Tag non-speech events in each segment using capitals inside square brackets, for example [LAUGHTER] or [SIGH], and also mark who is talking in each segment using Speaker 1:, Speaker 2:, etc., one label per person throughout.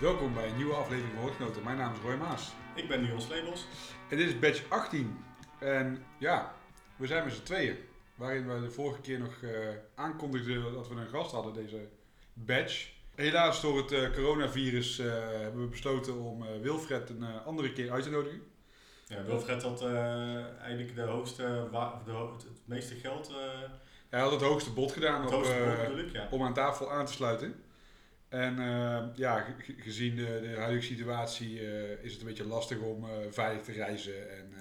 Speaker 1: Welkom bij een nieuwe aflevering van Woordgenoten. Mijn naam is Roy Maas.
Speaker 2: Ik ben Niels Lebels.
Speaker 1: En dit is badge 18. En ja, we zijn met z'n tweeën. Waarin we de vorige keer nog eh, aankondigden dat we een gast hadden, deze badge. Helaas door het eh, coronavirus eh, hebben we besloten om Wilfred een andere keer uit te nodigen.
Speaker 2: Ja, Wilfred had eigenlijk de hoogste, de, het, meeste geld,
Speaker 1: Hij had het hoogste bod gedaan
Speaker 2: het
Speaker 1: op,
Speaker 2: hoogste bod bedoel ik, ja.
Speaker 1: om aan tafel aan te sluiten. En eh, ja, ge- ge- gezien de, de huidige situatie eh, is het een beetje lastig om eh, veilig te reizen. En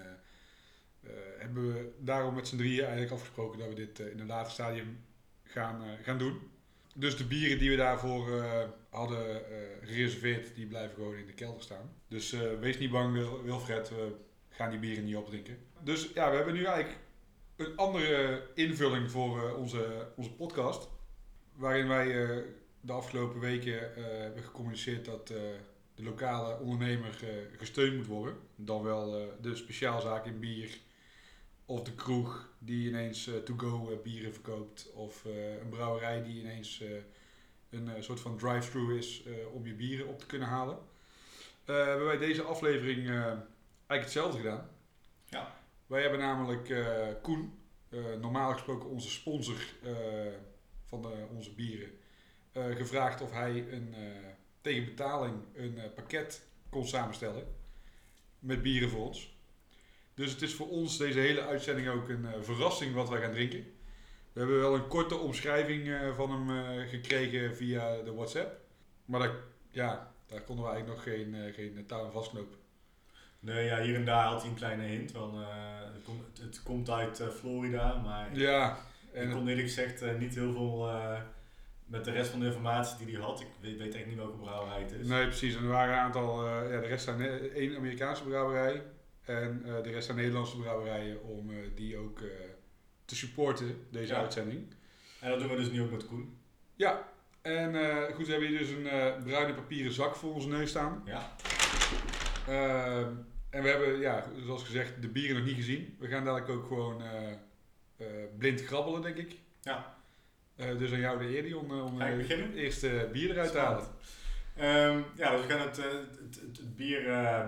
Speaker 1: hebben we daarom met z'n drieën eigenlijk afgesproken dat we dit in een later stadium gaan, gaan doen. Dus de bieren die we daarvoor hadden gereserveerd, die blijven gewoon in de kelder staan. Dus wees niet bang Wil- Wilfred, we gaan die bieren niet opdrinken. Dus ja, we hebben nu eigenlijk een andere invulling voor onze, onze podcast. Waarin wij de afgelopen weken eh, hebben gecommuniceerd dat eh, de lokale ondernemer eh, gesteund moet worden. Dan wel de speciaalzaak in bier. Of de kroeg die ineens to-go bieren verkoopt. Of een brouwerij die ineens een soort van drive-thru is om je bieren op te kunnen halen. Eh, hebben wij deze aflevering eigenlijk hetzelfde gedaan.
Speaker 2: Ja.
Speaker 1: Wij hebben namelijk eh, Koen, normaal gesproken onze sponsor van de, onze bieren, eh, gevraagd of hij een, eh, tegen betaling een eh, pakket kon samenstellen met bieren voor ons. Dus het is voor ons deze hele uitzending ook een verrassing wat wij gaan drinken. We hebben wel een korte omschrijving van hem gekregen via de WhatsApp. Maar dat, ja, daar konden we eigenlijk nog geen, geen touw aan vastknopen.
Speaker 2: Nee, ja, hier en daar had hij een kleine hint, van, het, komt, het, het komt uit Florida, maar
Speaker 1: Ja,
Speaker 2: ik
Speaker 1: en
Speaker 2: kon eerlijk gezegd niet heel veel met de rest van de informatie die hij had. Ik weet, weet echt niet welke brouwerij het is.
Speaker 1: Nee, precies. En er waren een aantal, eh, ja, de rest zijn ne- één Amerikaanse brouwerij en eh, de rest zijn Nederlandse brouwerijen om eh, die ook eh, te supporten, deze
Speaker 2: Ja.
Speaker 1: uitzending.
Speaker 2: En dat doen we dus nu ook met Koen.
Speaker 1: Ja, en eh, goed, we hebben hier dus een eh, bruine papieren zak voor onze neus staan.
Speaker 2: Ja,
Speaker 1: Ehm, en we hebben, ja, zoals gezegd, de bieren nog niet gezien. We gaan dadelijk ook gewoon eh, eh, blind grabbelen, denk ik.
Speaker 2: Ja.
Speaker 1: Eh, dus aan jou de eer, Dion, eh, om
Speaker 2: beginnen?
Speaker 1: het eerste bier eruit te halen.
Speaker 2: Ehm, ja, dus we gaan het, het, het, het bier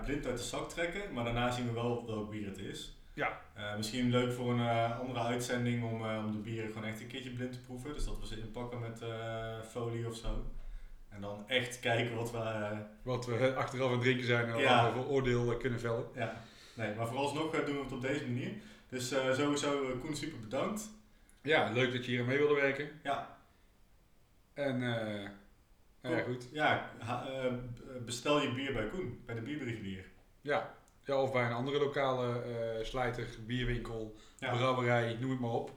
Speaker 2: blind uit de zak trekken, maar daarna zien we wel welk bier het is.
Speaker 1: Ja.
Speaker 2: Misschien leuk voor een andere uitzending om, om de bieren gewoon echt een keertje blind te proeven. Dus dat we ze inpakken met folie of zo. En dan echt kijken wat we...
Speaker 1: Wat we achteraf aan het drinken zijn en
Speaker 2: Ja.
Speaker 1: voor oordeel kunnen vellen.
Speaker 2: ja, nee, maar vooralsnog doen we het op deze manier. Dus eh, sowieso Koen super bedankt.
Speaker 1: Ja, leuk dat je hier aan mee wilde werken.
Speaker 2: Ja,
Speaker 1: En eh nou ja, goed.
Speaker 2: ja ha- eh, bestel je bier bij Koen, bij de bierbrigadier.
Speaker 1: Ja. ja, of bij een andere lokale eh slijter, bierwinkel,
Speaker 2: Ja.
Speaker 1: brouwerij, noem het maar op.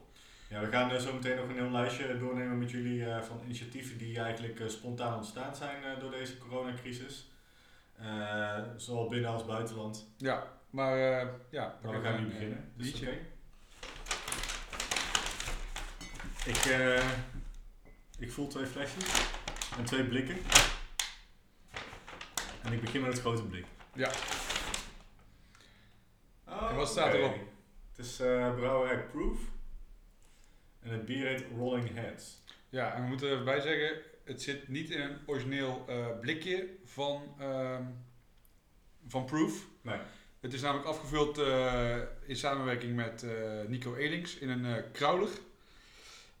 Speaker 2: Ja, we gaan zo meteen nog een heel lijstje doornemen met jullie eh, van initiatieven die eigenlijk spontaan ontstaan zijn door deze coronacrisis. Zowel binnen als buitenland.
Speaker 1: Ja, maar ja,
Speaker 2: Maar we gaan nu beginnen. Dus oké. Ik, eh, ik voel twee flesjes en twee blikken. En ik begin met het grote blik.
Speaker 1: Ja.
Speaker 2: Oh,
Speaker 1: En wat staat erop?
Speaker 2: Het is brouwerij Proof. En het bier heet Rolling Heads.
Speaker 1: Ja, en we moeten erbij zeggen, het zit niet in een origineel eh, blikje van, ehm, van Proof.
Speaker 2: Nee.
Speaker 1: Het is namelijk afgevuld in samenwerking met Nico Elings in een krauler.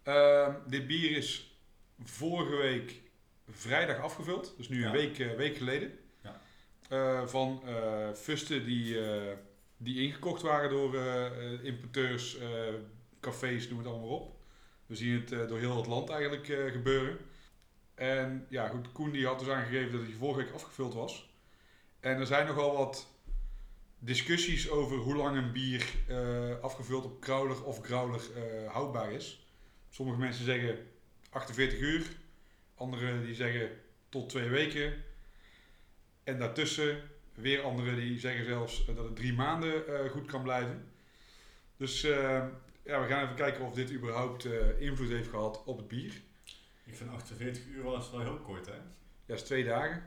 Speaker 1: Ehm, dit bier is vorige week vrijdag afgevuld, dus nu
Speaker 2: Ja.
Speaker 1: een week, eh, week geleden.
Speaker 2: Ja.
Speaker 1: Eh, van eh fusten die, die ingekocht waren door importeurs, cafés, noem het allemaal op. We zien het door heel het land eigenlijk gebeuren. En ja, goed, Koen die had dus aangegeven dat hij vorige week afgevuld was. En er zijn nogal wat discussies over hoe lang een bier afgevuld op krauler of grauler houdbaar is. Sommige mensen zeggen 48 uur, anderen die zeggen tot twee weken. En daartussen weer anderen die zeggen zelfs eh, dat het drie maanden eh, goed kan blijven. Dus eh, ja, we gaan even kijken of dit überhaupt invloed heeft gehad op het bier.
Speaker 2: Ik vind 48 uur was wel heel kort, hè?
Speaker 1: Ja, dat is twee dagen.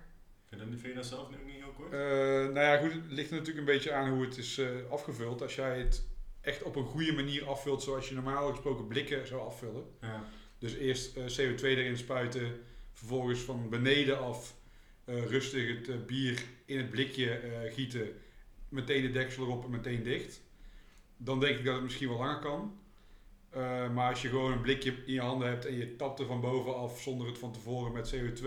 Speaker 2: Vind je dat, vind je dat zelf ook niet heel kort?
Speaker 1: Nou ja, goed, het ligt er natuurlijk een beetje aan hoe het is afgevuld. Als jij het echt op een goede manier afvult, zoals je normaal gesproken blikken zou afvullen.
Speaker 2: ja.
Speaker 1: Dus eerst eh, CO2 erin spuiten, vervolgens van beneden af eh, rustig het eh, bier in het blikje gieten, meteen de deksel erop en meteen dicht. Dan denk ik dat het misschien wel langer kan. Maar als je gewoon een blikje in je handen hebt en je tapt er van bovenaf zonder het van tevoren met CO2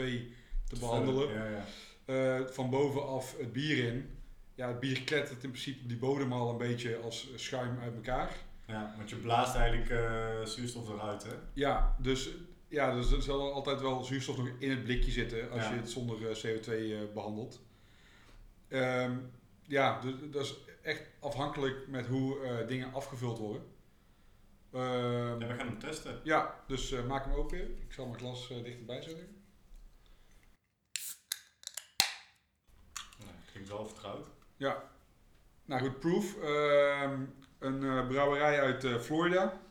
Speaker 1: te behandelen,
Speaker 2: Ja, ja.
Speaker 1: van bovenaf het bier in. Ja, het bier klettert in principe die bodem al een beetje als schuim uit elkaar.
Speaker 2: ja, want je blaast eigenlijk eh, zuurstof eruit, hè?
Speaker 1: Ja, dus, ja, dus er zal altijd wel zuurstof nog in het blikje zitten als
Speaker 2: Ja.
Speaker 1: je het zonder eh, CO2 eh, behandelt. Ehm, ja, dus, dat is echt afhankelijk met hoe dingen afgevuld worden. Ehm,
Speaker 2: Ja, we gaan hem testen.
Speaker 1: ja, dus maak hem open. Ik zal mijn glas dichterbij zetten.
Speaker 2: Nou, klinkt wel vertrouwd.
Speaker 1: Ja. Nou goed, Proof. ehm, een eh, brouwerij uit eh, Florida.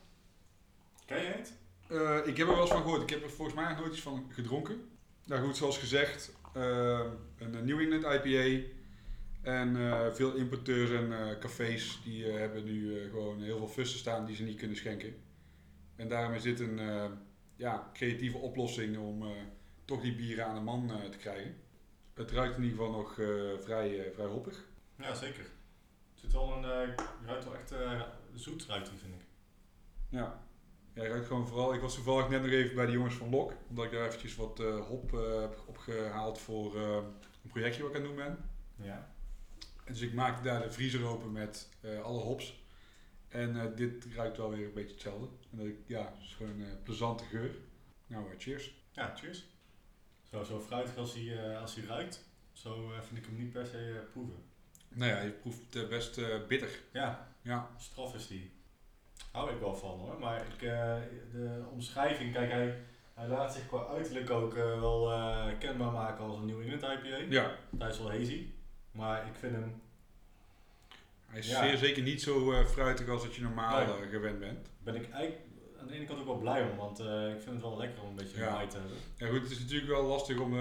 Speaker 2: Ken je het?
Speaker 1: Eh, ik heb er wel eens van gehoord. Ik heb er volgens mij nog nooit iets van gedronken. Nou goed, zoals gezegd, ehm, een New England IPA. En veel importeurs en cafés die hebben nu gewoon heel veel fussen staan die ze niet kunnen schenken. En daarom is dit een ja, creatieve oplossing om toch die bieren aan de man te krijgen. Het ruikt in ieder geval nog vrij, vrij hoppig.
Speaker 2: Ja, zeker. Het zit wel een, eh, ruikt wel echt eh, zoet, ruikt die, vind ik.
Speaker 1: Ja. Ja, ruikt gewoon vooral. Ik was toevallig net nog even bij de jongens van Lok, omdat ik daar eventjes wat eh, hop heb opgehaald voor een projectje wat ik aan het doen ben.
Speaker 2: Ja.
Speaker 1: En dus ik maakte daar de vriezer open met alle hops. En dit ruikt wel weer een beetje hetzelfde. En dat ik, ja, het is gewoon een plezante geur. Nou, cheers.
Speaker 2: Ja, cheers. Zo, zo fruitig als hij, als hij ruikt, zo vind ik hem niet per se proeven.
Speaker 1: Nou ja, je proeft eh, best eh, bitter.
Speaker 2: Ja,
Speaker 1: Ja.
Speaker 2: straf is die. Hou ik wel van hoor, maar ik, eh, de omschrijving, kijk hij, hij laat zich qua uiterlijk ook wel kenbaar maken als een New England IPA.
Speaker 1: Ja.
Speaker 2: Hij is wel hazy, maar ik vind hem,
Speaker 1: Hij is
Speaker 2: Ja.
Speaker 1: zeer zeker niet zo fruitig als dat je normaal gewend bent.
Speaker 2: ben ik eigenlijk aan de ene kant ook wel blij om, want ik vind het wel lekker om een beetje
Speaker 1: Ja.
Speaker 2: ja. te hebben.
Speaker 1: Ja goed, het is natuurlijk wel lastig om,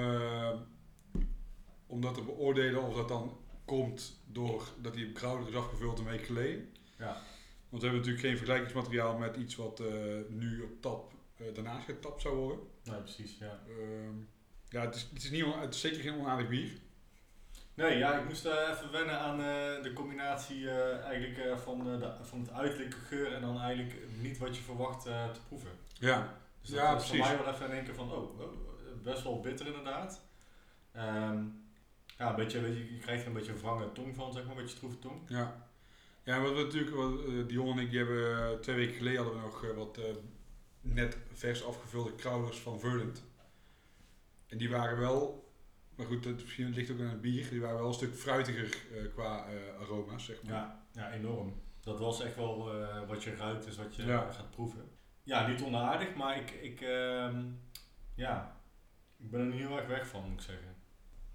Speaker 1: om dat te beoordelen of dat dan komt doordat die krouder is afgevuld een week geleden.
Speaker 2: Ja.
Speaker 1: Want we hebben natuurlijk geen vergelijkingsmateriaal met iets wat eh, nu op tap eh, daarnaast getapt zou worden.
Speaker 2: Nee, precies, ja.
Speaker 1: Ehm, ja, het is, het, is niet, het is zeker geen onaardig bier.
Speaker 2: Nee, ja, ik moest eh, even wennen aan de combinatie eigenlijk van, de, van het uiterlijke geur en dan eigenlijk niet wat je verwacht te proeven.
Speaker 1: Ja,
Speaker 2: Dus dat
Speaker 1: Ja,
Speaker 2: was voor mij wel even in één keer van, oh, oh, best wel bitter inderdaad. Ehm, ja, een beetje, je, krijgt er een beetje een wrange tong van, zeg maar, een beetje stroeve tong.
Speaker 1: ja. Ja, wat we natuurlijk, wat, eh, Dion en ik, die hebben eh, twee weken geleden hadden we nog eh, wat net vers afgevulde krauders van Verdant. En die waren wel, maar goed, dat misschien ligt ook aan het bier, die waren wel een stuk fruitiger qua aroma's, zeg maar.
Speaker 2: Ja, ja, enorm. Dat was echt wel wat je ruikt, is wat je
Speaker 1: Ja.
Speaker 2: gaat proeven. Ja, niet onaardig, maar ik, ik, ehm, ja, ik ben er niet heel erg weg van, moet ik zeggen.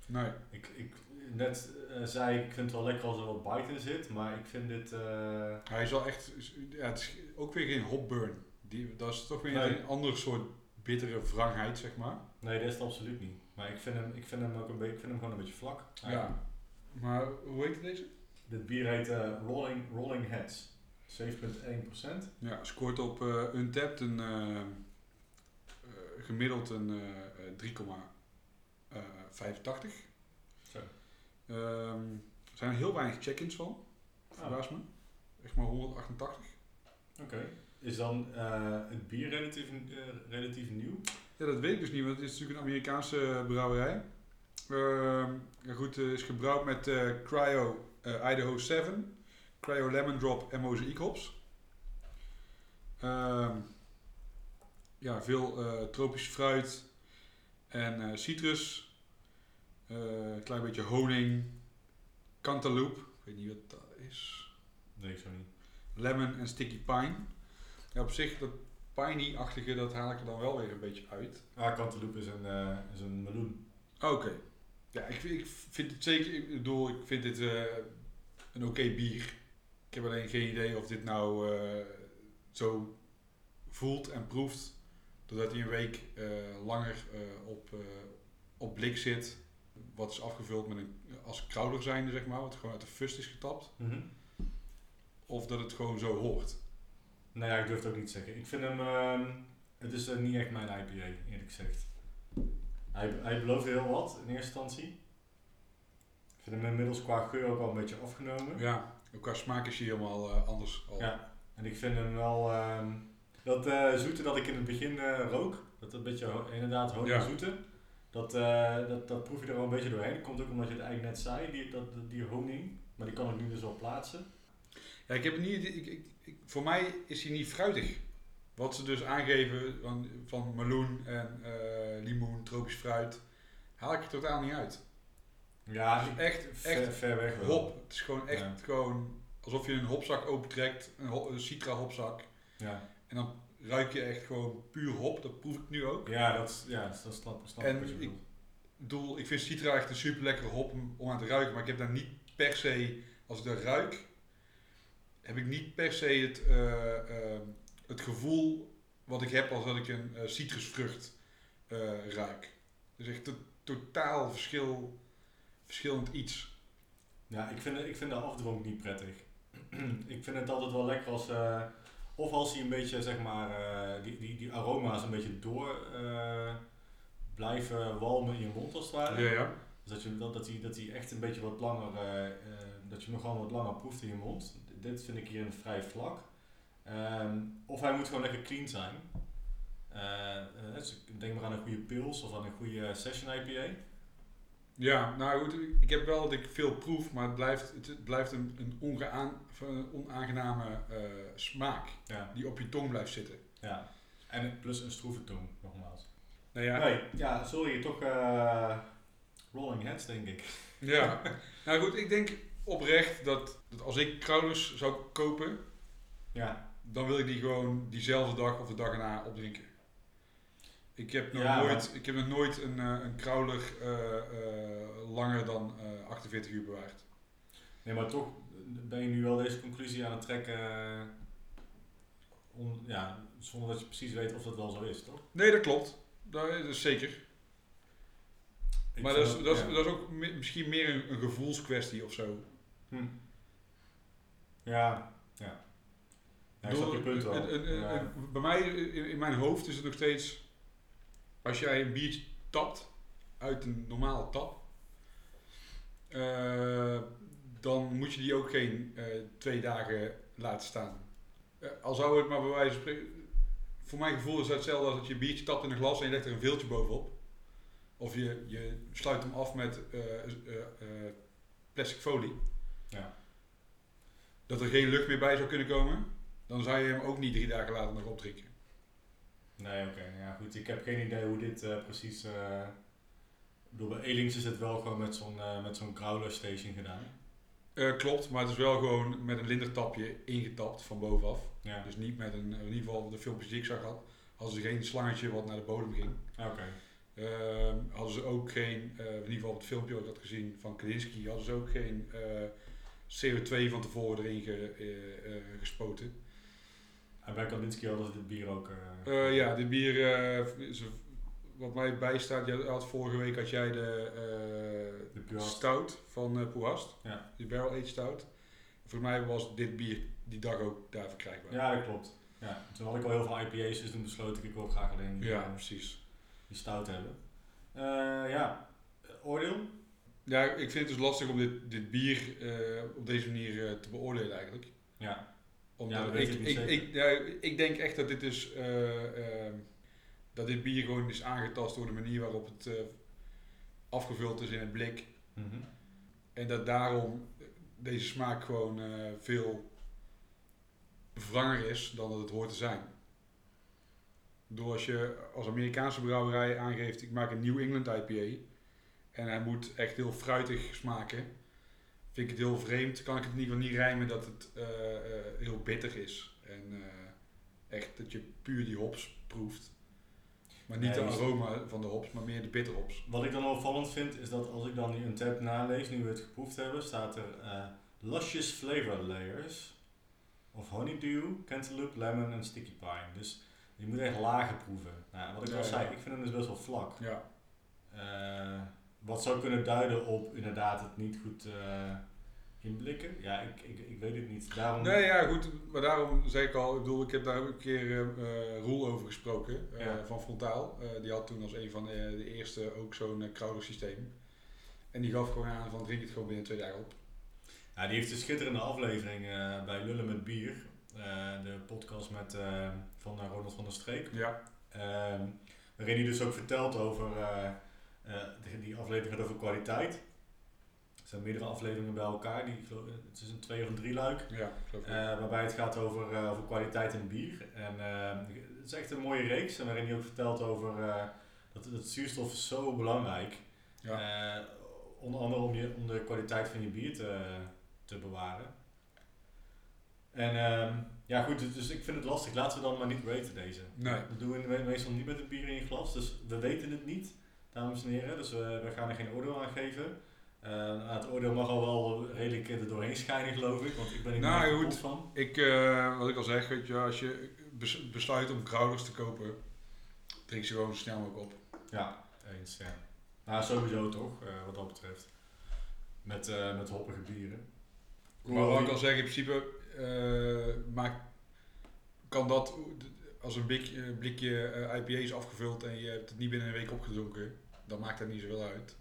Speaker 1: Nee.
Speaker 2: Ik, ik net eh, zei, ik vind het wel lekker als er wat bite in zit, maar ik vind dit, eh,
Speaker 1: Hij is wel echt, ja, het is ook weer geen hopburn. Die, dat is toch weer
Speaker 2: Nee.
Speaker 1: een ander soort bittere wrangheid, zeg maar.
Speaker 2: nee, dat is het absoluut niet. Maar ik vind hem, ik vind hem ook een beetje, ik vind hem gewoon een beetje vlak. eigenlijk.
Speaker 1: Ja. Maar hoe heet deze?
Speaker 2: Dit bier heet eh, Rolling, Rolling Heads. 7,1%.
Speaker 1: Ja, scoort op eh Untapped een gemiddeld een eh, eh, 3,85.
Speaker 2: Zo.
Speaker 1: Ehm, er zijn heel weinig check-ins van, verbaast me. Echt maar 188.
Speaker 2: Oké. Is dan eh, het bier relatief, eh, relatief nieuw?
Speaker 1: Ja, dat weet ik dus niet, want het is natuurlijk een Amerikaanse brouwerij. Ehm, ja goed, het is gebrouwd met eh, Cryo eh, Idaho 7, Cryo Lemon Drop en Mosaic hops. Ehm, ja, veel eh, tropisch fruit en eh, citrus. Eh, een klein beetje honing, cantaloupe, ik weet niet wat dat is.
Speaker 2: Nee, ik zo niet.
Speaker 1: Lemon en sticky pine. Ja, op zich, dat piney-achtige, dat haal ik er dan wel weer een beetje uit.
Speaker 2: Ah, Cantaloupe is een, eh, is een meloen.
Speaker 1: Oké. Ja, ik, ik vind het zeker, ik bedoel, ik vind dit eh, een oké bier. Ik heb alleen geen idee of dit nou eh, zo voelt en proeft, doordat hij een week eh, langer eh, op, eh, op blik zit. Wat is afgevuld met een, als krauder zijnde, zeg maar, wat gewoon uit de fust is getapt. Of dat het gewoon zo hoort.
Speaker 2: Nou ja, ik durf het ook niet te zeggen. Ik vind hem, ehm, het is eh, niet echt mijn IPA, eerlijk gezegd. Hij, hij beloofde heel wat in eerste instantie. Ik vind hem inmiddels qua geur ook wel een beetje afgenomen.
Speaker 1: Ja, ook qua smaak is hij helemaal eh, anders. Al.
Speaker 2: Ja, en ik vind hem wel... ehm, dat eh, zoete dat ik in het begin rook, dat een beetje inderdaad honing
Speaker 1: Ja.
Speaker 2: zoete, dat, eh, dat, dat proef je er wel een beetje doorheen. Dat komt ook omdat je het eigenlijk net zei, die, dat, die honing. Maar die kan ik nu dus wel plaatsen.
Speaker 1: Ja, ik heb het niet. Ik, ik, ik- voor mij is hij niet fruitig. Wat ze dus aangeven van, van meloen en eh, limoen, tropisch fruit, haal ik er totaal niet uit.
Speaker 2: Ja,
Speaker 1: Het is echt,
Speaker 2: ver,
Speaker 1: echt
Speaker 2: ver weg wel.
Speaker 1: hop. Het is gewoon echt
Speaker 2: Ja.
Speaker 1: gewoon alsof je een hopzak opentrekt, een, ho- een citra hopzak.
Speaker 2: Ja,
Speaker 1: En dan ruik je echt gewoon puur hop. Dat proef ik nu ook.
Speaker 2: ja dat, is- ja, dat snap, snap
Speaker 1: En
Speaker 2: ik
Speaker 1: bedoel, ik vind citra echt een super lekkere hop om, aan te ruiken. Maar ik heb daar niet per se, als ik dat ruik, heb ik niet per se het, eh, eh, het gevoel wat ik heb als dat ik een eh, citrusvrucht ruik. Dus echt een totaal verschil, verschillend iets.
Speaker 2: Ja, ik vind, ik vind de afdronk niet prettig. [CLEARS THROAT] ik vind het altijd wel lekker als... of als hij een beetje, zeg maar, eh, die, die, die aroma's een beetje door eh, blijven walmen in je mond als het ware.
Speaker 1: Ja, ja.
Speaker 2: Dus dat, je, dat, dat, hij, dat hij echt een beetje wat langer, eh, dat je nog gewoon wat langer proeft in je mond. Dit vind ik hier een vrij vlak. Ehm, of hij moet gewoon lekker clean zijn. Dus denk maar aan een goede pils of aan een goede session IPA.
Speaker 1: Ja, nou goed, ik heb wel dat ik veel proef, maar het blijft, het blijft een, een ongeaan, een onaangename eh, smaak
Speaker 2: Ja,
Speaker 1: die op je tong blijft zitten.
Speaker 2: ja. En plus een stroeve tong, nogmaals.
Speaker 1: Nou ja,
Speaker 2: Nee, ja, sorry, toch eh, rolling heads denk ik.
Speaker 1: Ja, [LAUGHS] nou goed, ik denk oprecht dat, dat als ik Kraulers zou kopen,
Speaker 2: Ja,
Speaker 1: dan wil ik die gewoon diezelfde dag of de dag erna opdrinken. Ik heb nog
Speaker 2: Ja,
Speaker 1: nooit, ik heb nog nooit een, eh, een Krauler eh, eh, langer dan eh 48 uur bewaard.
Speaker 2: nee, maar toch ben je nu wel deze conclusie aan het trekken. om, ja, zonder dat je precies weet of dat wel zo is, toch?
Speaker 1: Nee, dat klopt. Dat is, zeker.
Speaker 2: Ik
Speaker 1: maar dat is, dat, is, dat is ook mi- misschien meer een, een gevoelskwestie of zo.
Speaker 2: Hm. Ja, ja. ja ik snap je punt wel. Ja.
Speaker 1: bij mij, in, in mijn hoofd, is het nog steeds... Als jij een biertje tapt uit een normale tap... eh, dan moet je die ook geen eh, twee dagen laten staan. Eh, al zou het maar bij wijze van spreken... Voor mijn gevoel is dat hetzelfde als dat je een biertje tapt in een glas en je legt er een veeltje bovenop. Of je, je sluit hem af met plastic folie.
Speaker 2: Ja.
Speaker 1: Dat er geen lucht meer bij zou kunnen komen. Dan zou je hem ook niet drie dagen later nog opdrinken.
Speaker 2: Nee, oké. ja, goed. Ik heb geen idee hoe dit eh, precies... eh ik bedoel, bij Elings is het wel gewoon met zo'n eh, met zo'n growler station gedaan.
Speaker 1: Klopt, maar het is wel gewoon met een lindertapje ingetapt van bovenaf.
Speaker 2: Ja,
Speaker 1: Dus niet met een, in ieder geval de filmpjes die ik zag had, hadden ze geen slangetje wat naar de bodem ging.
Speaker 2: oké.
Speaker 1: Ehm, hadden ze ook geen, in ieder geval op het filmpje wat ik had gezien van Kalinsky, hadden ze ook geen eh, CO2 van tevoren erin ge- gespoten.
Speaker 2: En bij Kandinsky hadden ze dit bier ook... eh,
Speaker 1: Eh, ja, dit bier, eh, is- wat mij bijstaat, je had vorige week had jij de,
Speaker 2: De
Speaker 1: stout van uh, Purast,
Speaker 2: Ja.
Speaker 1: die barrel aged stout. Voor mij was dit bier die dag ook daar verkrijgbaar.
Speaker 2: Ja, dat klopt. Ja, toen had ik al heel veel IPA's, dus toen besloot ik, ik wil graag alleen die,
Speaker 1: Ja, precies.
Speaker 2: die stout hebben. Ja, oordeel?
Speaker 1: Ja, ik vind het dus lastig om dit, dit bier op deze manier te beoordelen eigenlijk.
Speaker 2: Ja. Ja,
Speaker 1: Omdat ik,
Speaker 2: ik
Speaker 1: ik, ik, ja, ik denk echt dat dit is eh, ehm, dat dit bier gewoon is aangetast door de manier waarop het eh, afgevuld is in het blik.
Speaker 2: Mhm.
Speaker 1: En dat daarom deze smaak gewoon eh, veel wranger is dan dat het hoort te zijn. Door als je als Amerikaanse brouwerij aangeeft, ik maak een New England IPA en hij moet echt heel fruitig smaken, vind ik het heel vreemd. Kan ik het in ieder geval niet rijmen dat het eh, eh, heel bitter is. En eh, echt dat je puur die hops proeft. Maar niet de
Speaker 2: dus-
Speaker 1: aroma van de hops, maar meer de bitter hops.
Speaker 2: Wat ik dan opvallend vind, is dat als ik dan nu een tab nalees, nu we het geproefd hebben, staat er luscious flavor layers of honeydew, cantaloupe, lemon en sticky pine. Dus je moet echt lager proeven. Nou, wat ik
Speaker 1: Ja,
Speaker 2: al
Speaker 1: ja.
Speaker 2: zei, ik vind hem dus best wel vlak.
Speaker 1: Ja,
Speaker 2: wat zou kunnen duiden op inderdaad het niet goed, eh, inblikken? Ja, ik, ik, ik weet het niet. Daarom...
Speaker 1: Nee, ja, goed. Maar daarom zei ik al, ik bedoel, ik heb daar een keer eh eh, Roel over gesproken,
Speaker 2: Ja.
Speaker 1: van Frontaal. Die had toen als een van de, de eerste ook zo'n uh, systeem. En die gaf gewoon aan van drink het gewoon binnen twee dagen op.
Speaker 2: Ja, die heeft een schitterende aflevering bij Lullen met Bier. De podcast met, van Ronald van der Streek.
Speaker 1: Ja,
Speaker 2: Ehm, waarin hij dus ook vertelt over, eh, eh, die- aflevering gaat over kwaliteit. Er zijn meerdere afleveringen bij elkaar, die, geloof, het is een twee of een drie luik.
Speaker 1: ja.
Speaker 2: Eh, waarbij het gaat over, eh, over kwaliteit in bier. En ehm, het is echt een mooie reeks. En waarin hij ook vertelt over eh, dat, dat zuurstof is zo belangrijk.
Speaker 1: ja.
Speaker 2: Eh, onder andere om, je, om de kwaliteit van je bier te, te bewaren. En ehm, ja goed, dus- dus ik vind het lastig. Laten we dan maar niet raten deze.
Speaker 1: Nee.
Speaker 2: Dat doen we me- meestal niet met het bier in je glas. Dus we weten het niet, dames en heren. Dus we, we gaan er geen oordeel aan geven. Eh, nou, het oordeel mag al wel redelijk er doorheen schijnen, geloof ik. Want ik ben er
Speaker 1: Nou,
Speaker 2: niet
Speaker 1: goed.
Speaker 2: van.
Speaker 1: Ik, eh, wat ik al zeg, weet je, als je bes- besluit om crowders te kopen, drink ze gewoon snel mogelijk op.
Speaker 2: Ja, eens. Ja. Nou, sowieso toch, eh, wat dat betreft. Met, eh, met hoppige bieren.
Speaker 1: Maar wat ik al zeg, in principe maakt, kan dat als een blik, blikje eh, IPA is afgevuld en je hebt het niet binnen een week opgedronken, dan maakt dat niet zoveel uit.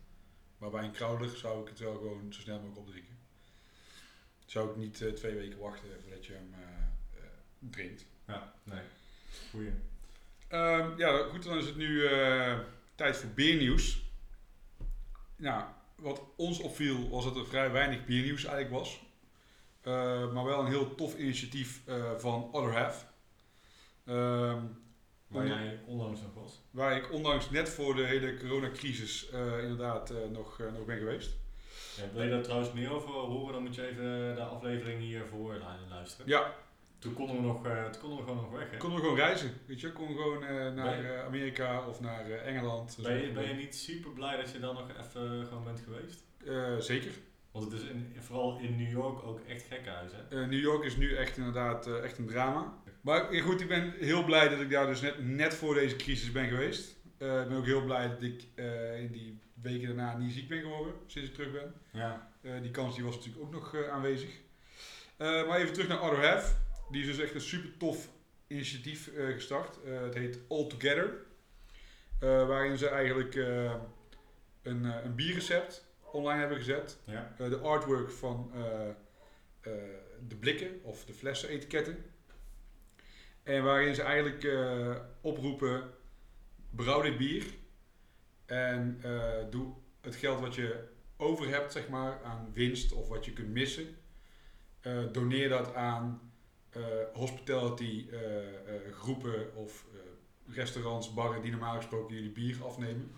Speaker 1: Maar bij een crowder zou ik het wel gewoon zo snel mogelijk opdrinken. Zou ik niet eh, twee weken wachten voordat je hem eh, eh, drinkt.
Speaker 2: Ja, nee. Goeie.
Speaker 1: Ehm, ja, goed, dan is het nu tijd voor biernieuws. Nou, wat ons opviel was dat er vrij weinig biernieuws eigenlijk was. Maar wel een heel tof initiatief van Other Half. Ehm,
Speaker 2: Waar jij onlangs nog was.
Speaker 1: waar ik ondanks net voor de hele coronacrisis eh, inderdaad eh, nog, eh, nog ben geweest.
Speaker 2: Ja, wil je daar trouwens meer over horen, dan moet je even de aflevering hiervoor lu- luisteren.
Speaker 1: Ja,
Speaker 2: Toen konden we, nog, toen konden we gewoon nog weg, hè?
Speaker 1: ik kon nog gewoon reizen. Weet je, ik kon gewoon naar Amerika of naar Engeland.
Speaker 2: Ben je, ben je niet super blij dat je dan nog even gewoon bent geweest?
Speaker 1: Zeker.
Speaker 2: Want het is in, vooral in New York ook echt gekhuis, hè?
Speaker 1: New York is nu echt inderdaad echt een drama. Maar goed, ik ben heel blij dat ik daar dus net, net voor deze crisis ben geweest. Eh, ik ben ook heel blij dat ik eh, in die weken daarna niet ziek ben geworden, sinds ik terug ben.
Speaker 2: Ja.
Speaker 1: Eh, die kans die was natuurlijk ook nog aanwezig. Maar even terug naar Other Half. Die is dus echt een super tof initiatief gestart. Het heet All Together. Waarin ze eigenlijk een, een bierrecept online hebben gezet.
Speaker 2: Ja.
Speaker 1: De artwork van de blikken of de flessen etiketten. En waarin ze eigenlijk eh, oproepen, brouw dit bier. En eh, doe het geld wat je over hebt, zeg maar, aan winst of wat je kunt missen. eh, doneer dat aan hospitality groepen of restaurants, barren die normaal gesproken jullie bier afnemen.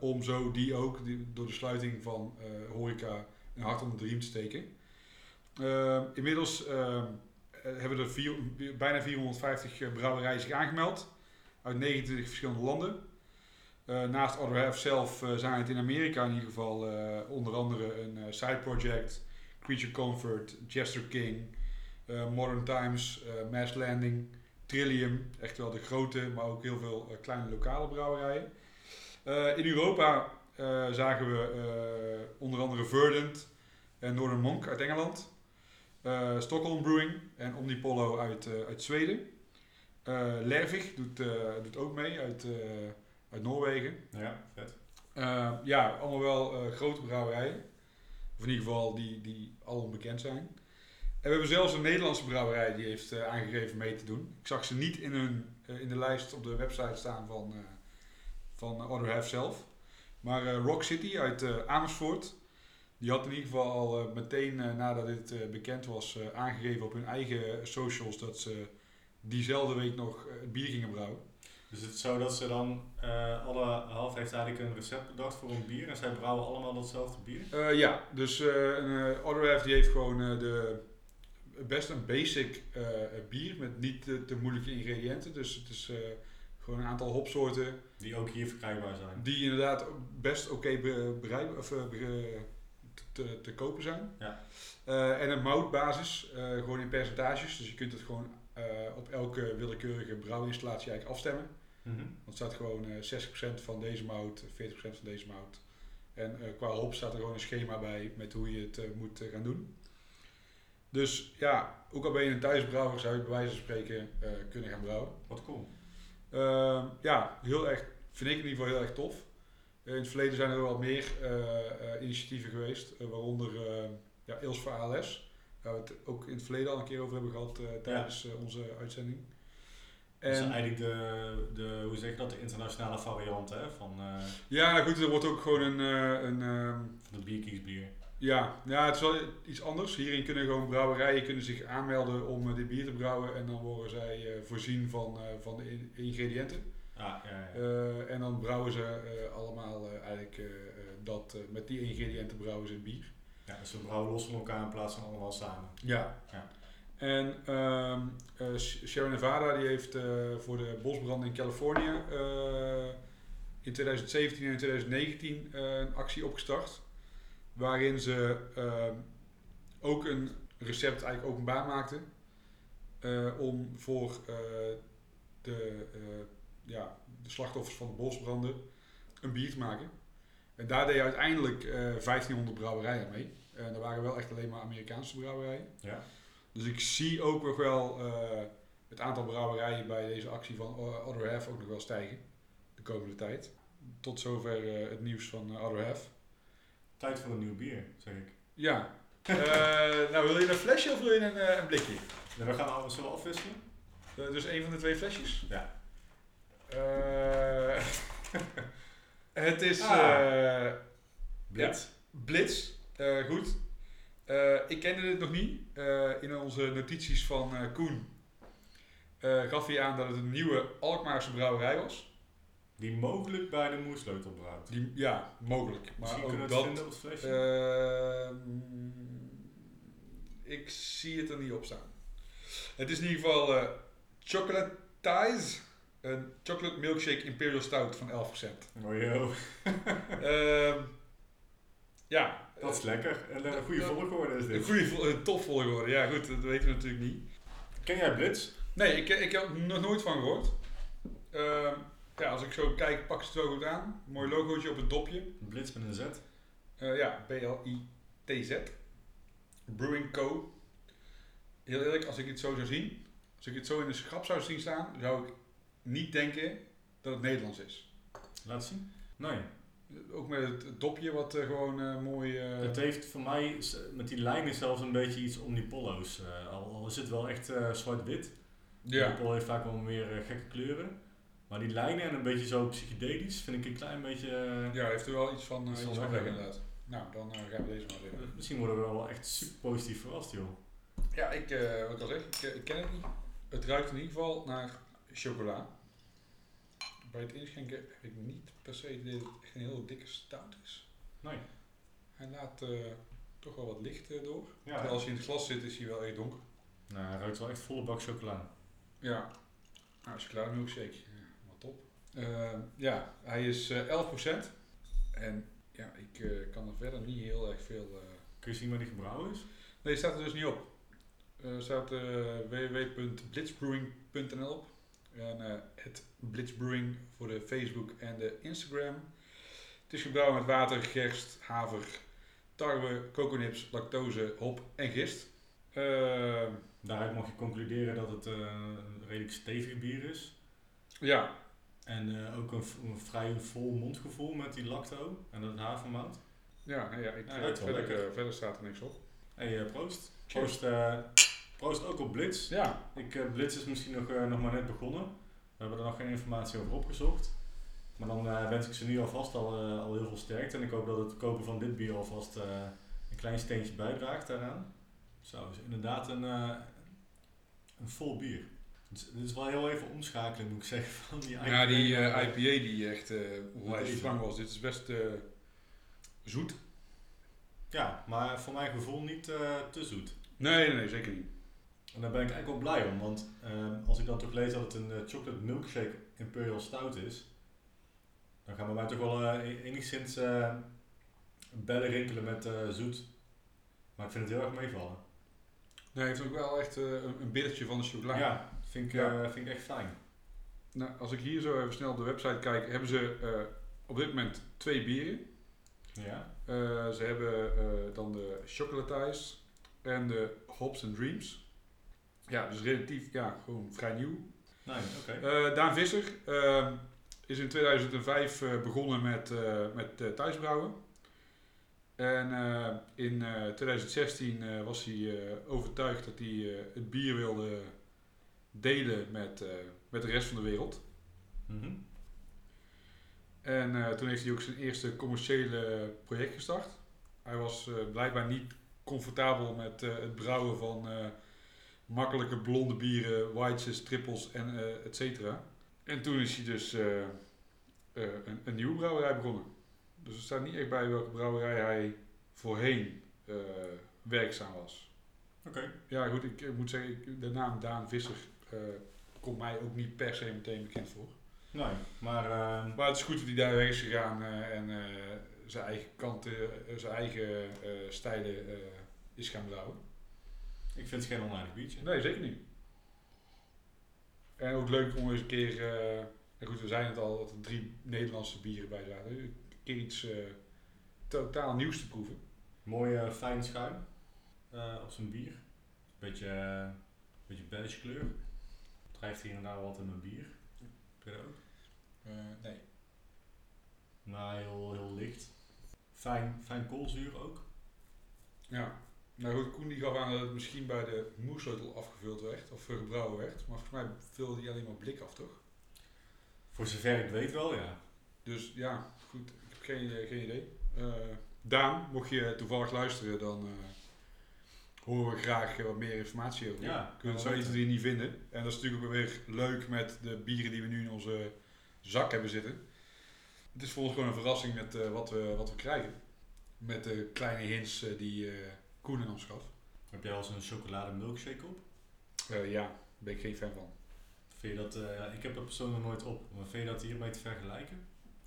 Speaker 1: Om zo die ook die, door de sluiting van horeca een hart onder de riem te steken. Inmiddels eh, hebben er bijna 450 brouwerijen zich aangemeld uit 29 verschillende landen. Eh, naast Other zelf eh, zijn het in Amerika in ieder geval eh, onder andere een eh, Side Project, Creature Comfort, Jester King, eh, Modern Times, eh, Mass Landing, Trillium, echt wel de grote, maar ook heel veel eh, kleine lokale brouwerijen. Eh, in Europa eh, zagen we eh, onder andere Verdant en Northern Monk uit Engeland. Eh, Stockholm Brewing en Omnipollo uit, eh, uit Zweden. Eh Lervig doet, doet ook mee uit, uit Noorwegen.
Speaker 2: Ja, vet.
Speaker 1: Ja, allemaal wel grote brouwerijen. Of in ieder geval die, die al onbekend zijn. En we hebben zelfs een Nederlandse brouwerij die heeft aangegeven mee te doen. Ik zag ze niet in, hun, in de lijst op de website staan van, van Half zelf. Maar Rock City uit Amersfoort, die had in ieder geval al eh, meteen eh, nadat dit eh, bekend was aangegeven op hun eigen socials dat ze diezelfde week nog bier gingen brouwen.
Speaker 2: Dus het is zo dat ze dan, alle half heeft eigenlijk een recept bedacht voor een bier en zij brouwen allemaal datzelfde bier?
Speaker 1: Ja, dus uh, Other die heeft gewoon de, best een basic bier met niet te, te moeilijke ingrediënten. Dus het is gewoon een aantal hopsoorten
Speaker 2: Die ook hier verkrijgbaar zijn.
Speaker 1: die inderdaad best oké bereik- of, te, te kopen zijn.
Speaker 2: Ja.
Speaker 1: Eh, en een moutbasis, eh, gewoon in percentages. Dus je kunt het gewoon eh, op elke willekeurige brouwinstallatie eigenlijk afstemmen.
Speaker 2: Mhm.
Speaker 1: Want het staat gewoon eh 60% van deze mout, 40% van deze mout En qua hop staat er gewoon een schema bij met hoe je het moet gaan doen. Dus ja, ook al ben je een thuisbrouwer, zou je bij wijze van spreken kunnen gaan brouwen.
Speaker 2: Wat cool.
Speaker 1: Ehm, ja, heel erg, vind ik in ieder geval heel erg tof. Eh, in het verleden zijn er wel meer eh, eh, initiatieven geweest, waaronder ja, Ils voor ALS. Waar we het ook in het verleden al een keer over hebben gehad eh, tijdens onze uitzending.
Speaker 2: Dat is
Speaker 1: En,
Speaker 2: eigenlijk de, de, hoe zeg je dat, de internationale variant hè, van,
Speaker 1: ja, nou goed, er wordt ook gewoon een, een ehm,
Speaker 2: van de bierkiesbier.
Speaker 1: ja, ja, het is wel iets anders. Hierin kunnen gewoon brouwerijen kunnen zich aanmelden om dit bier te brouwen en dan worden zij voorzien van, van de in- ingrediënten.
Speaker 2: Ah, ja, ja.
Speaker 1: Eh, en dan brouwen ze eh, allemaal eh, eigenlijk dat, met die ingrediënten brouwen ze het bier.
Speaker 2: ja. Dus we brouwen los van elkaar in plaats van allemaal samen.
Speaker 1: Ja.
Speaker 2: Ja.
Speaker 1: En ehm eh, Sierra Nevada die heeft voor de bosbranden in Californië in 2017 en 2019 eh, een actie opgestart. Waarin ze ook een recept eigenlijk openbaar maakten. om voor de, ja, de slachtoffers van de bosbranden een bier te maken. En daar deden uiteindelijk eh 1500 brouwerijen mee. En dat waren wel echt alleen maar Amerikaanse brouwerijen.
Speaker 2: Ja.
Speaker 1: Dus ik zie ook nog wel eh, het aantal brouwerijen bij deze actie van Other Half ook nog wel stijgen. De komende tijd. Tot zover eh, het nieuws van eh, Other Half.
Speaker 2: Tijd voor een nieuw bier, zeg ik.
Speaker 1: Ja. [LAUGHS] Eh, nou, wil je een flesje of wil je een, eh, een blikje?
Speaker 2: Nou, we gaan allemaal zullen we afwisselen.
Speaker 1: Eh, dus een van de twee flesjes?
Speaker 2: Ja.
Speaker 1: Eh, [LAUGHS] het is
Speaker 2: Ah.
Speaker 1: eh,
Speaker 2: Blitz.
Speaker 1: Blitz. Eh, goed. Ik kende dit nog niet. In onze notities van Koen gaf hij aan dat het een nieuwe Alkmaarse brouwerij was.
Speaker 2: Die mogelijk bij de moersleutel brouwt.
Speaker 1: Die, ja, mogelijk. Maar
Speaker 2: Misschien
Speaker 1: ook dat...
Speaker 2: op het flesje.
Speaker 1: Ik zie het er niet op staan. Het is in ieder geval Chocolate Ties. Een chocolate milkshake imperial stout van 11%.
Speaker 2: oh joh, [LAUGHS]
Speaker 1: Ehm ja.
Speaker 2: dat is lekker. En een goede volgorde is
Speaker 1: Een
Speaker 2: dit.
Speaker 1: goede een top volgorde. Ja goed, dat weten we natuurlijk niet.
Speaker 2: Ken jij Blitz?
Speaker 1: Nee, ik, ik heb er nog nooit van gehoord. Ehm, ja, als ik zo kijk, pak ze het wel goed aan. Mooi logootje op het dopje.
Speaker 2: Blitz met een Z.
Speaker 1: Eh, ja, B-L-I-T-Z. Brewing Co. Heel eerlijk, als ik het zo zou zien, als ik het zo in de schap zou zien staan, zou ik niet denken dat het Nederlands is.
Speaker 2: Laat zien. Nee.
Speaker 1: Ook met het dopje wat eh, gewoon eh, mooi... eh,
Speaker 2: Het heeft voor mij met die lijnen zelfs een beetje iets omnipollo's. eh al, al is het wel echt zwart-wit.
Speaker 1: ja.
Speaker 2: Omnipollo heeft vaak wel meer gekke kleuren. Maar die lijnen en een beetje zo psychedelisch vind ik een klein beetje...
Speaker 1: ja, heeft er wel iets van,
Speaker 2: Iets van weg,
Speaker 1: inderdaad. Nou, dan gaan we deze maar weer.
Speaker 2: Misschien worden we wel echt super positief verrast, joh.
Speaker 1: Ja, ik, wat ik al zeg, ik, ik ken het niet. Het ruikt in ieder geval naar chocola. Bij het inschenken heb ik niet per se het idee dat het echt een heel dikke stout is.
Speaker 2: Nee.
Speaker 1: Hij laat eh, toch wel wat licht eh, door.
Speaker 2: Ja,
Speaker 1: Terwijl als hij in het glas zit is hij wel echt donker.
Speaker 2: nou, hij ruikt wel echt volle bak chocola.
Speaker 1: Ja. Nou, milkshake. Ja, wat top. Eh, ja, hij is eh 11%. En ja, ik eh, kan er verder niet heel erg veel... eh,
Speaker 2: Kun je zien waar die gebrouwen is?
Speaker 1: Nee, staat er dus niet op. Er staat eh www.blitzbrewing.nl op. En eh, het Blitzbrewing voor de Facebook en de Instagram. Het is gebrouwen met water, gerst, haver, tarwe, coconips, lactose, hop en gist. Eh,
Speaker 2: Daaruit mag je concluderen dat het eh, een redelijk stevig bier is.
Speaker 1: ja,
Speaker 2: En eh, ook een, vrij vol mondgevoel met die lacto en dat havermout.
Speaker 1: ja, nou ja, ik,
Speaker 2: Ja,
Speaker 1: eh, verder, eh, verder staat er niks op.
Speaker 2: Hey, eh, proost.
Speaker 1: Cheers.
Speaker 2: Proost, eh, proost ook op Blitz.
Speaker 1: Ja,
Speaker 2: Ik, eh, Blitz is misschien nog, eh, nog maar net begonnen. We hebben er nog geen informatie over opgezocht. Maar dan eh, wens ik ze nu alvast al, al heel veel sterkte. En ik hoop dat het kopen van dit bier alvast eh, een klein steentje bijdraagt daaraan. Zo, is inderdaad een, eh, een vol bier. Dus, dit is wel heel even omschakelen moet ik zeggen. [LAUGHS] Van die
Speaker 1: ja die
Speaker 2: IPA.
Speaker 1: eh, IPA die echt eh onwijs strang was. Dit is best eh, zoet.
Speaker 2: Ja, maar voor mijn gevoel niet eh, te zoet.
Speaker 1: Nee, nee, nee, zeker niet.
Speaker 2: En daar ben ik eigenlijk wel blij om, want ehm, als ik dan toch lees dat het een eh, chocolate milkshake imperial stout is, dan gaan bij mij toch wel eh, e- enigszins eh, bellen rinkelen met zoet. Maar ik vind het heel erg meevallen.
Speaker 1: Nee, hij heeft ook wel echt een, een bittertje van de chocola.
Speaker 2: Ja, vind ik,
Speaker 1: Ja.
Speaker 2: vind ik echt fijn.
Speaker 1: Nou, als ik hier zo even snel op de website kijk, hebben ze op dit moment twee bieren.
Speaker 2: Ja.
Speaker 1: Ze hebben dan de Chocolatize en de Hops and Dreams. Ja, dus relatief, ja, gewoon vrij nieuw.
Speaker 2: Nee, oké.
Speaker 1: Eh, Daan Visser ehm, is in 2005 eh, begonnen met, eh, met eh, thuisbrouwen. En eh, in eh, 2016 eh, was hij eh, overtuigd dat hij eh, het bier wilde delen met, eh, met de rest van de wereld.
Speaker 2: Mhm.
Speaker 1: En eh, toen heeft hij ook zijn eerste commerciële project gestart. Hij was eh, blijkbaar niet comfortabel met eh, het brouwen van eh, makkelijke blonde bieren, whites, trippels en eh et cetera. En toen is hij dus eh, eh, een, een nieuwe brouwerij begonnen. Dus er staat niet echt bij welke brouwerij hij voorheen werkzaam was.
Speaker 2: Oké.
Speaker 1: Ja goed, ik, ik moet zeggen, de naam Daan Visser komt mij ook niet per se meteen bekend voor.
Speaker 2: Nee, maar ehm,
Speaker 1: Maar het is goed dat hij daar weg is gegaan en zijn eigen kanten, zijn eigen stijlen is gaan brouwen.
Speaker 2: Ik vind het geen onaardig biertje.
Speaker 1: Nee, zeker niet. En ook leuk om eens een keer, eh, en goed, we zeiden het al, dat er drie Nederlandse bieren bij zaten. Een keer iets eh, totaal nieuws te proeven.
Speaker 2: Mooi eh, fijn schuim eh, op zijn bier. Beetje, beetje beige kleur. Drijft hier en daar wat in mijn bier. Heb je dat ook?
Speaker 1: nee.
Speaker 2: Maar heel, heel licht. Fijn, fijn koolzuur ook.
Speaker 1: Ja. Nou goed, Koen die gaf aan dat het misschien bij de moersleutel afgevuld werd, of gebrouwen werd. Maar volgens mij vulde hij alleen maar blik af, toch?
Speaker 2: Voor zover ik weet wel, ja.
Speaker 1: Dus ja, goed, ik heb geen, eh, geen idee. Eh, Daan, mocht je toevallig luisteren, dan eh, horen we graag wat meer informatie over.
Speaker 2: Ja,
Speaker 1: Kunnen
Speaker 2: wel
Speaker 1: zo iets
Speaker 2: weten.
Speaker 1: die niet vinden. En dat is natuurlijk ook weer leuk met de bieren die we nu in onze zak hebben zitten. Het is voor ons gewoon een verrassing met wat, we, wat we krijgen. Met de kleine hints die Koen ons gaf.
Speaker 2: Heb jij al eens een chocolade milkshake op?
Speaker 1: Eh, ja, daar ben ik geen fan van.
Speaker 2: Vind je dat, eh, ik heb dat persoonlijk nooit op, maar vind je dat hiermee te vergelijken?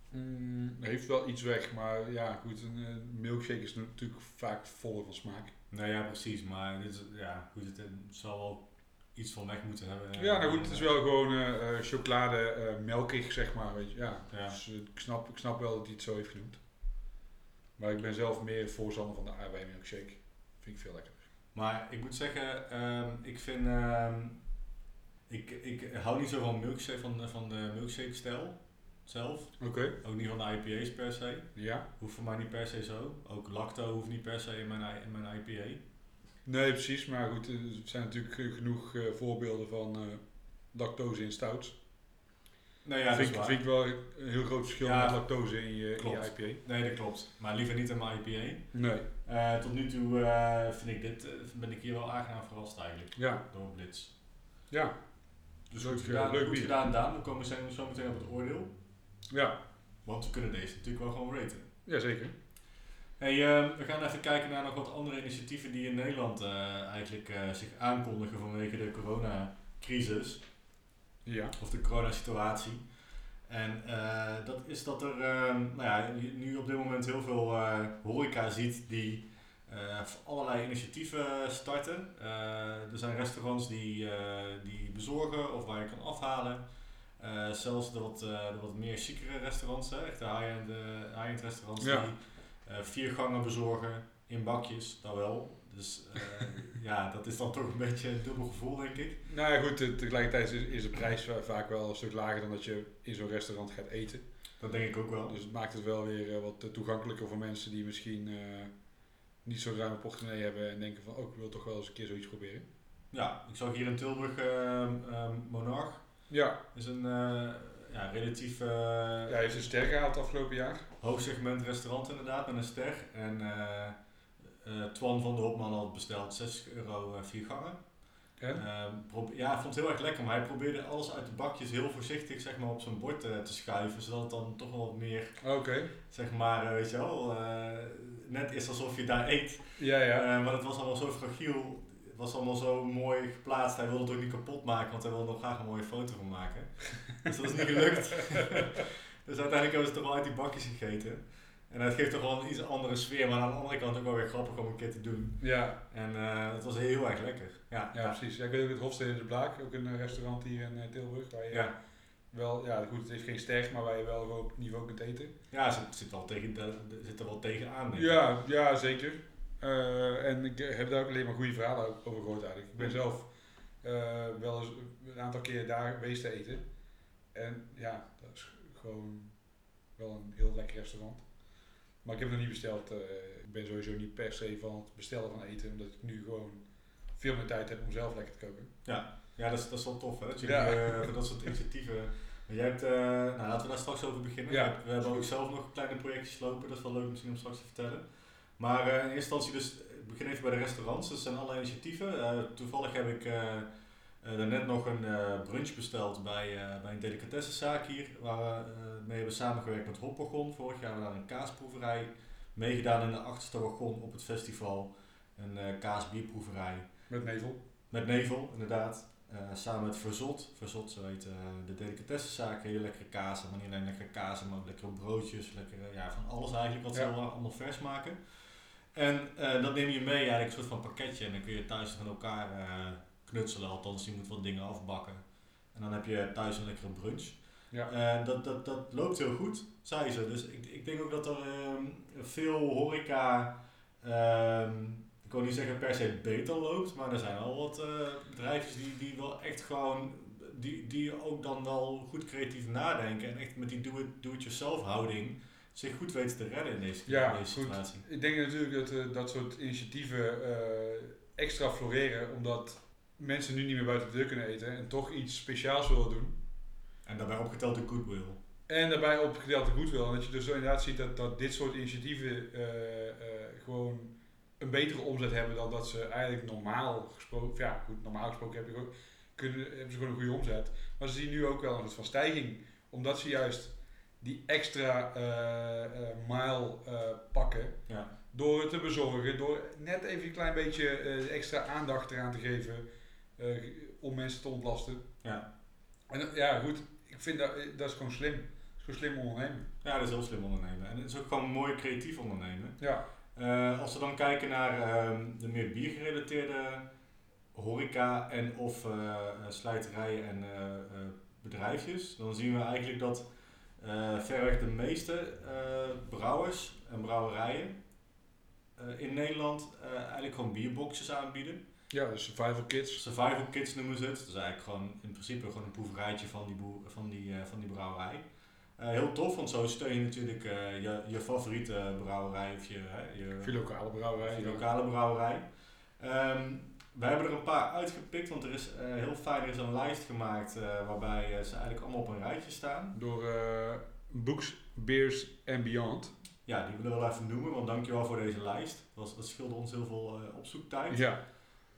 Speaker 1: Mm, heeft wel iets weg, maar ja, goed, een eh, milkshake is natuurlijk vaak voller van smaak.
Speaker 2: Nou ja, precies, maar dit is, ja, goed, het, eh, zal wel iets van weg moeten hebben.
Speaker 1: Ja, nou goed, het is wel gewoon eh, chocolade eh, melkig, zeg maar. Weet je. Ja,
Speaker 2: Ja.
Speaker 1: Dus, ik, snap, ik snap wel dat hij het zo heeft genoemd. Maar ik ben zelf meer voorstander van de aardbei milkshake. Vind ik veel lekkerder.
Speaker 2: Maar ik moet zeggen, ehm, ik vind, ehm, ik, ik hou niet zo van milkshake, van, van de milkshake stijl zelf.
Speaker 1: Oké.
Speaker 2: Ook niet van de IPA's per se.
Speaker 1: Ja.
Speaker 2: Hoeft voor mij niet per se zo. Ook lacto hoeft niet per se in mijn, in mijn IPA.
Speaker 1: Nee, precies. Maar goed, eh, er zijn natuurlijk eh, genoeg eh, voorbeelden van eh, lactose in stouts.
Speaker 2: Nou ja, dat
Speaker 1: vind, ik,
Speaker 2: waar.
Speaker 1: vind ik wel een heel groot verschil
Speaker 2: Ja,
Speaker 1: met lactose in je, in je. IPA.
Speaker 2: Nee, dat klopt. Maar liever niet in mijn IPA.
Speaker 1: Nee.
Speaker 2: Eh, tot nu toe eh, vind ik dit, eh, ben ik hier wel aangenaam verrast eigenlijk.
Speaker 1: Ja.
Speaker 2: Door Blitz.
Speaker 1: Ja.
Speaker 2: Dus
Speaker 1: Leuk,
Speaker 2: goed gedaan,
Speaker 1: leuk
Speaker 2: goed
Speaker 1: bier.
Speaker 2: gedaan Daan. We komen zo zo meteen op het oordeel.
Speaker 1: Ja.
Speaker 2: Want we kunnen deze natuurlijk wel gewoon raten.
Speaker 1: Jazeker.
Speaker 2: Hey, eh, we gaan even kijken naar nog wat andere initiatieven die in Nederland eigenlijk zich aankondigen vanwege de coronacrisis.
Speaker 1: Ja.
Speaker 2: Of de coronasituatie. En eh, dat is dat er eh, nou ja, nu op dit moment heel veel eh, horeca ziet die eh, allerlei initiatieven starten. Er zijn restaurants die, die bezorgen of waar je kan afhalen. Zelfs de wat, de wat meer chicere restaurants, hè, echt de high-end, restaurants
Speaker 1: Ja.
Speaker 2: die vier gangen bezorgen in bakjes, dat wel. Dus eh, ja, dat is dan toch een beetje een dubbel gevoel, denk ik.
Speaker 1: Nou ja, goed, tegelijkertijd is, de prijs va- vaak wel een stuk lager dan dat je in zo'n restaurant gaat eten.
Speaker 2: Dat denk ik ook wel.
Speaker 1: Dus het maakt het wel weer eh, wat eh, toegankelijker voor mensen die misschien niet zo'n ruime portemonnee hebben en denken van, oh, ik wil toch wel eens een keer zoiets proberen.
Speaker 2: Ja, ik zag hier in Tilburg Monarch.
Speaker 1: Ja,
Speaker 2: is een ja, relatief
Speaker 1: ja hij heeft een ster gehaald afgelopen jaar.
Speaker 2: hoog segment restaurant inderdaad, met een ster. En eh, eh, Twan van de Hopman had besteld 6 euro eh, vier gangen.
Speaker 1: En?
Speaker 2: Probe- ja, ik vond het heel erg lekker, maar hij probeerde alles uit de bakjes heel voorzichtig zeg maar, op zijn bord eh, te schuiven, zodat het dan toch wel wat meer, zeg maar, eh, weet je wel, eh, net is alsof je daar eet.
Speaker 1: Ja, ja.
Speaker 2: Eh, maar het was allemaal zo fragiel. Het was allemaal zo mooi geplaatst. Hij wilde het ook niet kapot maken, want hij wilde er graag een mooie foto van maken. dus dat is niet gelukt. [LAUGHS] dus uiteindelijk hebben ze toch wel uit die bakjes gegeten. En het geeft toch wel een iets andere sfeer, maar aan de andere kant ook wel weer grappig om een keer te doen.
Speaker 1: ja,
Speaker 2: En eh, het was heel erg lekker. Ja,
Speaker 1: ja, precies. Ja, ik weet ook het Hofstede de Blaak, ook een eh, restaurant hier in eh, Tilburg, waar je
Speaker 2: Ja.
Speaker 1: wel, ja goed, het heeft geen ster, maar waar je wel gewoon op niveau kunt eten.
Speaker 2: Ja, zit, zit, wel tegen, zit er wel tegenaan.
Speaker 1: Ja, ja zeker. En ik heb daar ook alleen maar goede verhalen over gehoord eigenlijk. Ik ben zelf wel eens een aantal keer daar geweest te eten. En ja, dat is gewoon wel een heel lekker restaurant. Maar ik heb het nog niet besteld. eh, ik ben sowieso niet per se van het bestellen van eten, omdat ik nu gewoon veel meer tijd heb om zelf lekker te koken.
Speaker 2: Ja, ja dat, is, dat is wel tof hè, dat jullie
Speaker 1: Ja.
Speaker 2: eh, voor dat soort initiatieven... Jij hebt, eh, nou laten we daar straks over beginnen.
Speaker 1: Ja,
Speaker 2: We hebben- ook zelf nog kleine projectjes lopen, dat is wel leuk misschien om straks te vertellen. Maar in eerste instantie dus, ik begin even bij de restaurants, dat zijn allerlei initiatieven. Toevallig heb ik eh daarnet nog een eh, brunch besteld bij, eh, bij een delicatessenzaak hier, waar we mee hebben samengewerkt met Hopwagon. Vorig jaar hebben we daar een kaasproeverij meegedaan in de achterste wagon op het festival. Een kaasbierproeverij.
Speaker 1: Met nevel.
Speaker 2: Met Nevel, inderdaad. Samen met Verzot. Verzot, zo heet de delicatessenzaak. Hele lekkere kazen, maar niet alleen lekkere kazen, maar ook lekkere broodjes. Lekkere, ja, van alles eigenlijk wat ze
Speaker 1: Ja.
Speaker 2: allemaal vers maken. En dat neem je mee, eigenlijk een soort van pakketje. En dan kun je thuis van elkaar knutselen. Althans, je moet wat dingen afbakken. En dan heb je thuis een lekkere brunch.
Speaker 1: Ja.
Speaker 2: Dat, dat, dat loopt heel goed, zei ze. Dus ik, ik denk ook dat er ehm, veel horeca, ehm, ik wil niet zeggen per se beter loopt, maar er zijn wel wat eh bedrijfjes die, die wel echt gewoon, die, die ook dan wel goed creatief nadenken en echt met die do-it- do-it-yourself houding zich goed weten te redden in deze,
Speaker 1: Ja,
Speaker 2: in deze
Speaker 1: goed.
Speaker 2: situatie.
Speaker 1: Ik denk natuurlijk dat eh, dat soort initiatieven eh, extra floreren, omdat mensen nu niet meer buiten de deur kunnen eten en toch iets speciaals willen doen.
Speaker 2: En daarbij opgeteld de goodwill.
Speaker 1: En daarbij op gedeelte goed wil. En dat je dus zo inderdaad ziet dat, dat dit soort initiatieven eh, eh, gewoon een betere omzet hebben dan dat ze eigenlijk normaal gesproken, ja goed, normaal gesproken hebben, ze gewoon- kunnen, hebben ze gewoon een goede omzet. Maar ze zien nu ook wel een soort van stijging. Omdat ze juist die extra eh, mile pakken
Speaker 2: Ja.
Speaker 1: door het te bezorgen, door net even een klein beetje extra aandacht eraan te geven om mensen te ontlasten.
Speaker 2: Ja.
Speaker 1: En eh, ja, goed, ik vind dat, eh, dat is gewoon slim. Dat is gewoon slim ondernemen.
Speaker 2: ja, dat is heel slim ondernemen. En het is ook gewoon mooi creatief ondernemen.
Speaker 1: Ja,
Speaker 2: Eh, als we dan kijken naar ehm, de meer biergerelateerde horeca en of eh, eh, slijterijen en eh, eh, bedrijfjes, dan zien we eigenlijk dat eh verreweg de meeste eh, brouwers en brouwerijen eh, in Nederland eh, eigenlijk gewoon bierboxjes aanbieden.
Speaker 1: Ja de survival kits.
Speaker 2: Survival kits noemen ze het. Dat is eigenlijk gewoon in principe gewoon een proeverijtje van die, boer, van die, eh, van die brouwerij. Eh, heel tof, want zo steun je natuurlijk eh, je, je favoriete brouwerij of je, hè, je,
Speaker 1: Voor lokale brouwerij.
Speaker 2: je lokale brouwerij. Ehm we hebben er een paar uitgepikt, want er is heel fijn, er is een lijst gemaakt waarbij ze eigenlijk allemaal op een rijtje staan.
Speaker 1: Door Books, Beers and Beyond.
Speaker 2: Ja, die willen we wel even noemen, want dankjewel voor deze lijst. Dat, was, dat scheelde ons heel veel opzoektijd.
Speaker 1: Ja,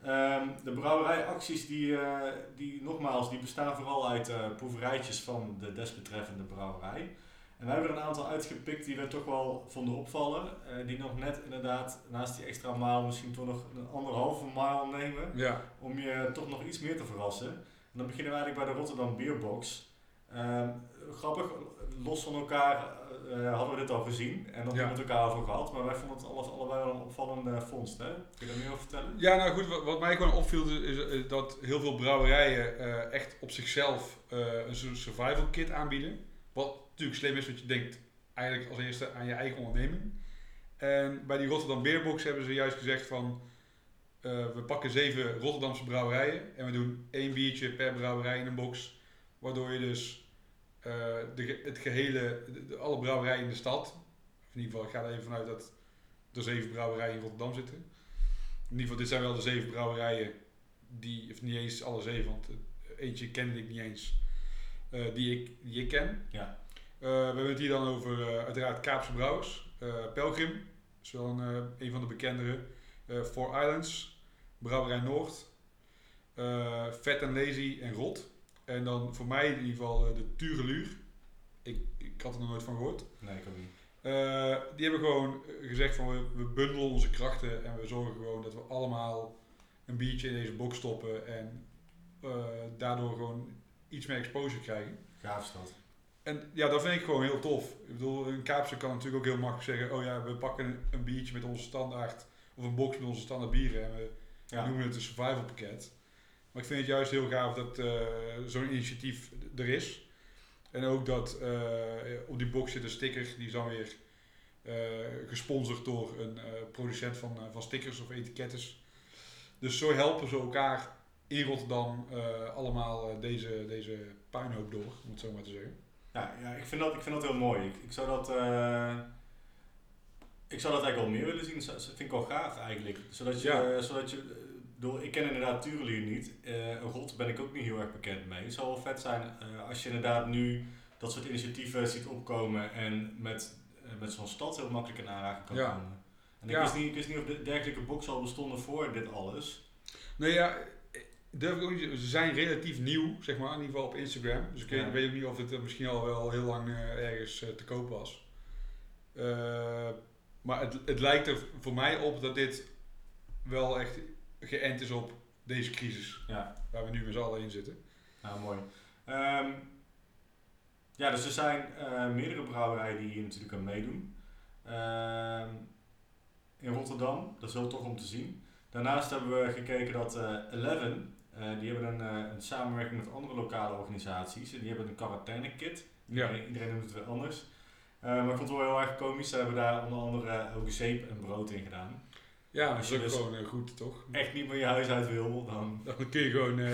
Speaker 2: Ehm, de brouwerijacties, die, eh, die nogmaals, die bestaan vooral uit eh proeverijtjes van de desbetreffende brouwerij. En wij hebben er een aantal uitgepikt die we toch wel vonden opvallen. eh, die nog net inderdaad, naast die extra maal, misschien toch nog een anderhalve maal nemen.
Speaker 1: ja.
Speaker 2: Om je toch nog iets meer te verrassen. En dan beginnen we eigenlijk bij de Rotterdam Beerbox. Ehm, grappig, los van elkaar eh, hadden we dit al gezien en nog
Speaker 1: Ja.
Speaker 2: niet met elkaar over gehad. Maar wij vonden het alle, allebei wel een opvallende vondst. Hè? Kun je daar meer over vertellen?
Speaker 1: Ja, nou goed, wat, wat mij gewoon opviel is, is, is dat heel veel brouwerijen eh, echt op zichzelf eh, een soort survival kit aanbieden. Wat natuurlijk slim is, want je denkt eigenlijk als eerste aan je eigen onderneming. En bij die Rotterdam Beerbox hebben ze juist gezegd van, eh, we pakken zeven Rotterdamse brouwerijen en we doen één biertje per brouwerij in een box. Waardoor je dus eh, de, ge- het gehele, de, de- alle brouwerijen in de stad, in ieder geval, ik ga er even vanuit dat er zeven brouwerijen in Rotterdam zitten. In ieder geval, dit zijn wel de zeven brouwerijen die, of niet eens alle zeven, want eh, eentje kende ik niet eens, eh, die, ik, die ik ken.
Speaker 2: Ja.
Speaker 1: Eh, we hebben het hier dan over eh, uiteraard Kaapse Brouwers, eh, Pelgrim, is wel een, eh, een van de bekendere, eh Four Islands, Brouwerij Noord, eh Vet and Lazy en Rot. En dan voor mij in ieder geval eh, de Tureluur. Ik, ik had er nog nooit van gehoord.
Speaker 2: Nee, ik ook niet.
Speaker 1: Eh, die hebben gewoon gezegd van we, we bundelen onze krachten en we zorgen gewoon dat we allemaal een biertje in deze box stoppen en eh, daardoor gewoon iets meer exposure krijgen.
Speaker 2: Gaaf is dat.
Speaker 1: En ja, dat vind ik gewoon heel tof. Ik bedoel, een kaapse kan natuurlijk ook heel makkelijk zeggen, oh ja, we pakken een, een biertje met onze standaard, of een box met onze standaard bieren en we
Speaker 2: Ja.
Speaker 1: noemen het een survival pakket. Maar ik vind het juist heel gaaf dat eh, zo'n initiatief er is. En ook dat eh, op die box zit een sticker, die is dan weer eh, gesponsord door een producent van, van stickers of etikettes. Dus zo helpen ze elkaar in Rotterdam allemaal deze, deze puinhoop door, om het zo maar te zeggen.
Speaker 2: Ja, ja ik, vind dat, ik vind dat heel mooi. Ik, ik zou dat... ik zou dat eigenlijk wel meer willen zien. Dat vind ik wel gaaf eigenlijk. Zodat je...
Speaker 1: Ja.
Speaker 2: zodat je door, ik ken inderdaad Tureluur niet. Eh Rot ben ik ook niet heel erg bekend mee. Het zou wel vet zijn eh, als je inderdaad nu dat soort initiatieven ziet opkomen en met, eh, met zo'n stad heel makkelijk in aanraking kan
Speaker 1: Ja.
Speaker 2: komen. En ik,
Speaker 1: Ja.
Speaker 2: wist niet, ik wist niet of de dergelijke box al bestonden voor dit alles.
Speaker 1: Nee, ja, durf ik ook niet. Ze zijn relatief nieuw, zeg maar, in ieder geval op Instagram. Dus ik weet-
Speaker 2: Ja.
Speaker 1: weet ook niet of het misschien al wel heel lang ergens te koop was. Maar het, het lijkt er voor mij op dat dit wel echt geënt is op deze crisis.
Speaker 2: Ja.
Speaker 1: Waar we nu met z'n allen in zitten.
Speaker 2: Nou, mooi. Ehm, ja, dus er zijn eh, meerdere brouwerijen die hier natuurlijk aan meedoen. Ehm, in Rotterdam, dat is heel tof om te zien. Daarnaast hebben we gekeken dat eh Eleven, eh, die hebben een, een samenwerking met andere lokale organisaties. En die hebben een quarantaine-kit.
Speaker 1: Ja.
Speaker 2: Iedereen, noemt het weer anders. Maar ik vond het wel heel erg komisch. Ze hebben daar onder andere ook zeep en brood in gedaan.
Speaker 1: Ja, dat
Speaker 2: Als
Speaker 1: is
Speaker 2: je
Speaker 1: ook
Speaker 2: dus-
Speaker 1: gewoon eh, goed, toch?
Speaker 2: Echt niet meer je huis uit wil, dan [LAUGHS]
Speaker 1: Dan kun je gewoon eh,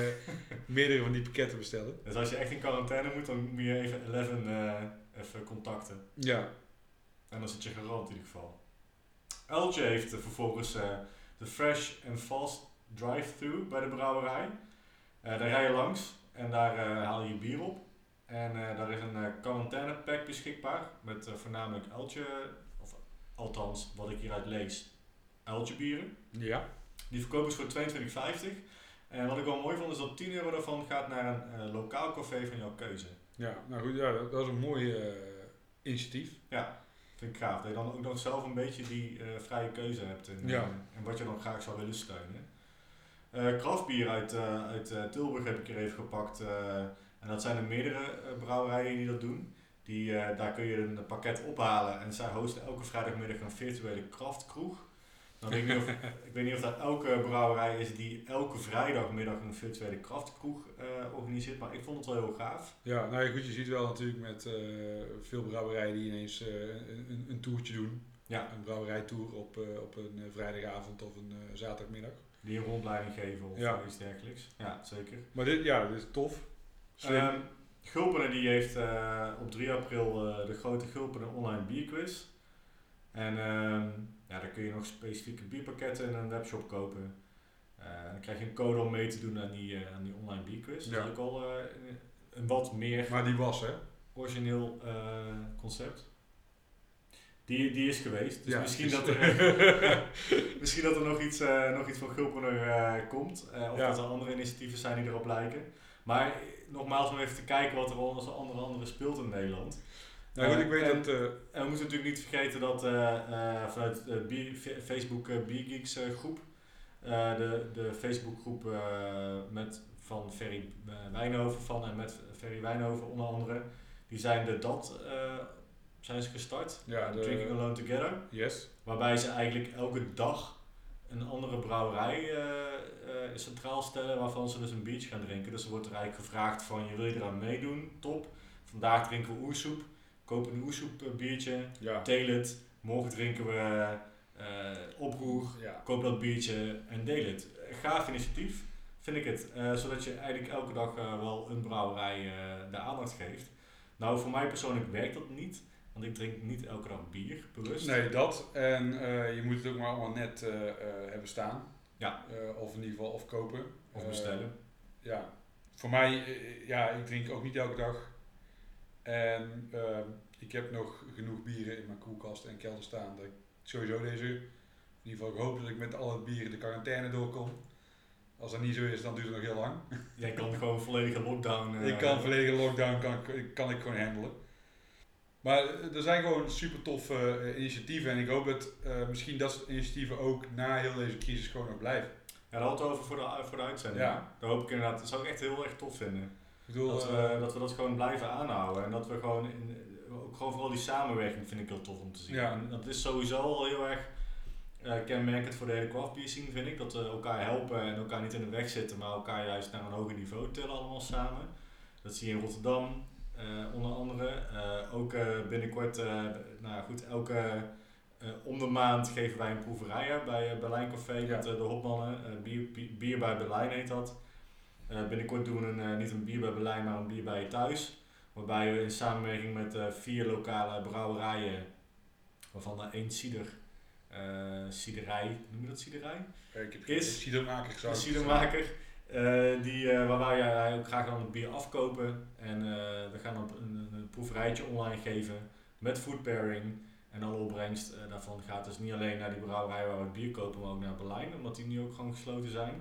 Speaker 1: meerdere van die pakketten bestellen.
Speaker 2: Dus als je echt in quarantaine moet, dan moet je even Eleven eh, even contacten.
Speaker 1: Ja,
Speaker 2: En dan zit je garant in ieder geval. Eltje heeft vervolgens de Fresh and Fast drive-thru bij de brouwerij. Daar rij je langs en daar haal je je bier op. En daar is een quarantaine pack beschikbaar met voornamelijk Eltje, of althans wat ik hieruit lees, Eltje bieren.
Speaker 1: ja.
Speaker 2: Die verkopen ze voor 22,50. En wat ik wel mooi vond is dat 10 euro daarvan gaat naar een eh, lokaal café van jouw keuze.
Speaker 1: ja. Nou goed, ja, dat, dat is een mooi eh, initiatief.
Speaker 2: Vind ik gaaf. Dat je dan ook nog zelf een beetje die eh, vrije keuze hebt in,
Speaker 1: Ja.
Speaker 2: eh, en wat je dan graag zou willen steunen. Eh kraftbier uit, eh, uit eh, Tilburg heb ik er even gepakt. eh, en dat zijn er meerdere eh, brouwerijen die dat doen. Die, eh, daar kun je een pakket ophalen en zij hosten elke vrijdagmiddag een virtuele kraftkroeg. Nou, weet ik, niet of, [LAUGHS] ik weet niet of dat elke brouwerij is die elke vrijdagmiddag een virtuele kraftkroeg eh, organiseert, maar ik vond het wel heel gaaf.
Speaker 1: Ja, nou ja, goed, je ziet wel natuurlijk met eh, veel brouwerijen die ineens eh, een, een, toertje doen.
Speaker 2: Ja.
Speaker 1: Een brouwerijtour op, op een vrijdagavond of een zaterdagmiddag.
Speaker 2: Die een rondleiding geven of
Speaker 1: Ja.
Speaker 2: iets dergelijks. Ja, zeker.
Speaker 1: Maar dit, ja, dit is tof. Slim.
Speaker 2: Ehm Gulpenen die heeft op 3 april de grote Gulpenen online bierquiz. En kun je nog specifieke bierpakketten in een webshop kopen. Eh, dan krijg je een code om mee te doen aan die, eh, aan die online bierquiz.
Speaker 1: Ja.
Speaker 2: Dat is ook al eh, een, wat meer
Speaker 1: maar die was, hè?
Speaker 2: origineel concept. Die, die is geweest. Dus
Speaker 1: Ja,
Speaker 2: misschien, dat er, [LAUGHS] [LAUGHS] misschien dat er nog iets, nog iets van Gulpener komt. Of
Speaker 1: Ja.
Speaker 2: dat er andere initiatieven zijn die erop lijken. Maar nogmaals om even te kijken wat er al als andere andere speelt in Nederland.
Speaker 1: Nou goed,
Speaker 2: Eh,
Speaker 1: ik weet
Speaker 2: en-
Speaker 1: dat... eh,
Speaker 2: En we moeten natuurlijk niet vergeten dat eh, eh, vanuit de Facebook eh, Biergeeks eh, groep, eh, de, de Facebookgroep eh, met, van Ferry eh, Wijnhoven van en met Ferry Wijnhoven onder andere, die zijn de DAT eh, zijn ze gestart,
Speaker 1: ja, de,
Speaker 2: Drinking Alone Together,
Speaker 1: yes.
Speaker 2: waarbij ze eigenlijk elke dag een andere brouwerij eh, eh, centraal stellen waarvan ze dus een biertje gaan drinken. Dus er wordt er eigenlijk gevraagd van je wil je eraan meedoen, top. Vandaag drinken we oersoep, koop een oersoep eh, biertje,
Speaker 1: Ja.
Speaker 2: deel het. Morgen drinken we eh oproer,
Speaker 1: ja.
Speaker 2: koop dat biertje en deel het. Gaaf initiatief, vind ik het. Eh, zodat je eigenlijk elke dag wel een brouwerij de aandacht geeft. Nou, voor mij persoonlijk werkt dat niet. Want ik drink niet elke dag bier, bewust.
Speaker 1: Nee, dat. En je moet het ook maar allemaal net hebben staan.
Speaker 2: Ja.
Speaker 1: Of in ieder geval of kopen.
Speaker 2: Of bestellen.
Speaker 1: ja. Voor mij, ja, ik drink ook niet elke dag. En ehm, ik heb nog genoeg bieren in mijn koelkast en kelder staan. Dat ik sowieso deze, in ieder geval ik hoop dat ik met al het bieren de quarantaine doorkom. Als dat niet zo is, dan duurt het nog heel lang. [LAUGHS]
Speaker 2: Jij kan gewoon volledige lockdown. eh,
Speaker 1: ik kan volledige lockdown kan, ik- kan ik gewoon handelen. Maar eh, er zijn gewoon super toffe eh, initiatieven en ik hoop dat eh, misschien dat soort initiatieven ook na heel deze crisis gewoon nog blijven.
Speaker 2: Ja, daar we het over voor de, voor de uitzending.
Speaker 1: Ja.
Speaker 2: Daar hoop ik inderdaad, dat zou ik echt heel erg tof vinden.
Speaker 1: Ik bedoel,
Speaker 2: Dat we,
Speaker 1: eh,
Speaker 2: dat we dat gewoon blijven aanhouden. En dat we gewoon, in, ook gewoon vooral die samenwerking vind ik heel tof om te zien.
Speaker 1: Ja.
Speaker 2: En dat is sowieso al heel erg eh, kenmerkend voor de hele craft scene, vind ik. Dat we elkaar helpen en elkaar niet in de weg zitten, maar elkaar juist naar een hoger niveau tillen allemaal samen. Dat zie je in Rotterdam, eh, onder ook eh, binnenkort, eh, nou goed, elke eh, om de maand geven wij een proeverij bij Berlijn Café
Speaker 1: Ja.
Speaker 2: met eh, de hopmannen. Eh, bier, bier bij Berlijn heet dat. Eh, binnenkort doen we een, eh, niet een bier bij Berlijn, maar een bier bij je thuis. Waarbij we in samenwerking met eh, vier lokale brouwerijen, waarvan er één cider, eh ciderij, noem je dat ciderij?
Speaker 1: Ik heb
Speaker 2: Is-
Speaker 1: cidermaker
Speaker 2: Een eh, die, eh, waar wij ook graag dan het bier afkopen. En we gaan dan een, een proeverijtje online geven met food pairing. En alle opbrengst daarvan gaat dus niet alleen naar die brouwerij waar we het bier kopen, maar ook naar Berlijn, omdat die nu ook gewoon gesloten zijn.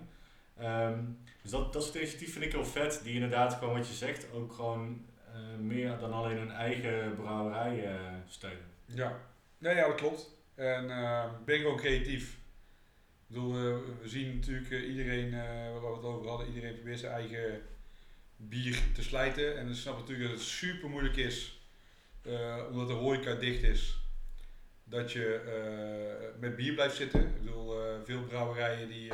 Speaker 2: Ehm, dus dat, dat soort initiatief vind ik heel vet, die inderdaad gewoon wat je zegt, ook gewoon eh, meer dan alleen hun eigen brouwerij eh, steunen.
Speaker 1: Ja, nee, ja, dat klopt. En eh, ben gewoon creatief. Ik bedoel, we zien natuurlijk eh, iedereen, waar we het over hadden, iedereen probeert zijn eigen bier te slijten. En dan snap ik natuurlijk dat het super moeilijk is, omdat de horeca dicht is, dat je met bier blijft zitten. Ik bedoel, veel brouwerijen, die,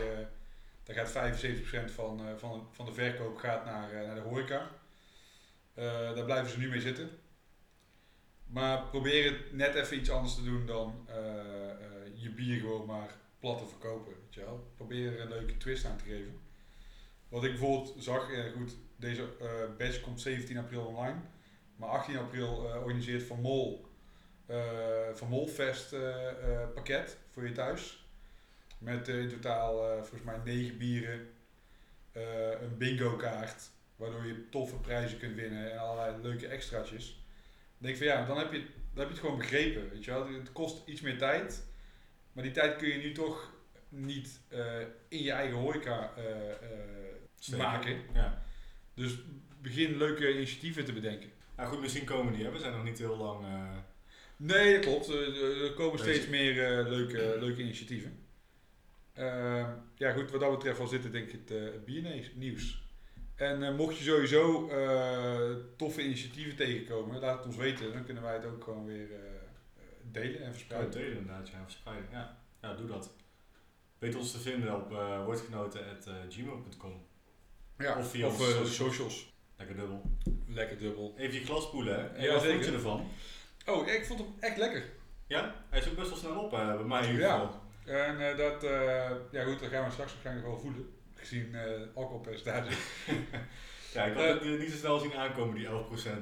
Speaker 1: daar gaat 75% van, eh, van, van de verkoop gaat naar, eh, naar de horeca. Eh, daar blijven ze nu mee zitten. Maar probeer het net even iets anders te doen dan je bier gewoon maar plat te verkopen. Weet je wel? Probeer er een leuke twist aan te geven. Wat ik bijvoorbeeld zag, goed, deze batch komt 17 april online. Maar 18 april organiseert Van Mol Van Molfest pakket voor je thuis. Met eh, in totaal eh, volgens mij 9 bieren, eh, een bingo kaart, waardoor je toffe prijzen kunt winnen en allerlei leuke extraatjes. Dan denk ik van ja, dan heb je, dan heb je het gewoon begrepen. Weet je wel? Het kost iets meer tijd, maar die tijd kun je nu toch niet in je eigen horeca maken.
Speaker 2: Ja.
Speaker 1: Dus begin leuke initiatieven te bedenken.
Speaker 2: Nou goed, misschien komen die, hè. we zijn nog niet heel lang...
Speaker 1: Nee, dat klopt. Er komen steeds meer leuke, leuke initiatieven. Ehm, ja goed, wat dat betreft was dit denk ik het uh, biernieuws. En eh, mocht je sowieso eh, toffe initiatieven tegenkomen, laat het ons weten. Dan kunnen wij het ook gewoon weer delen en
Speaker 2: Ja,
Speaker 1: verspreiden.
Speaker 2: delen inderdaad, ja, verspreiden. Ja. ja, doe dat. Weet ons te vinden op woordgenoten.gmail.com.
Speaker 1: Ja,
Speaker 2: Of via
Speaker 1: of
Speaker 2: onze socials.
Speaker 1: socials.
Speaker 2: Lekker dubbel.
Speaker 1: Lekker dubbel.
Speaker 2: Even je glas spoelen, hè? En
Speaker 1: Ja,
Speaker 2: wat
Speaker 1: zeker.
Speaker 2: vond je ervan?
Speaker 1: Oh, ik vond hem echt lekker.
Speaker 2: Ja? Hij is ook best wel snel op, bij mij in ieder
Speaker 1: Ja. En eh, dat, eh, ja goed, dat gaan we straks waarschijnlijk wel voelen. Gezien eh alcoholpercentage. [LAUGHS]
Speaker 2: Ja, ik had het niet zo snel zien aankomen, die 11%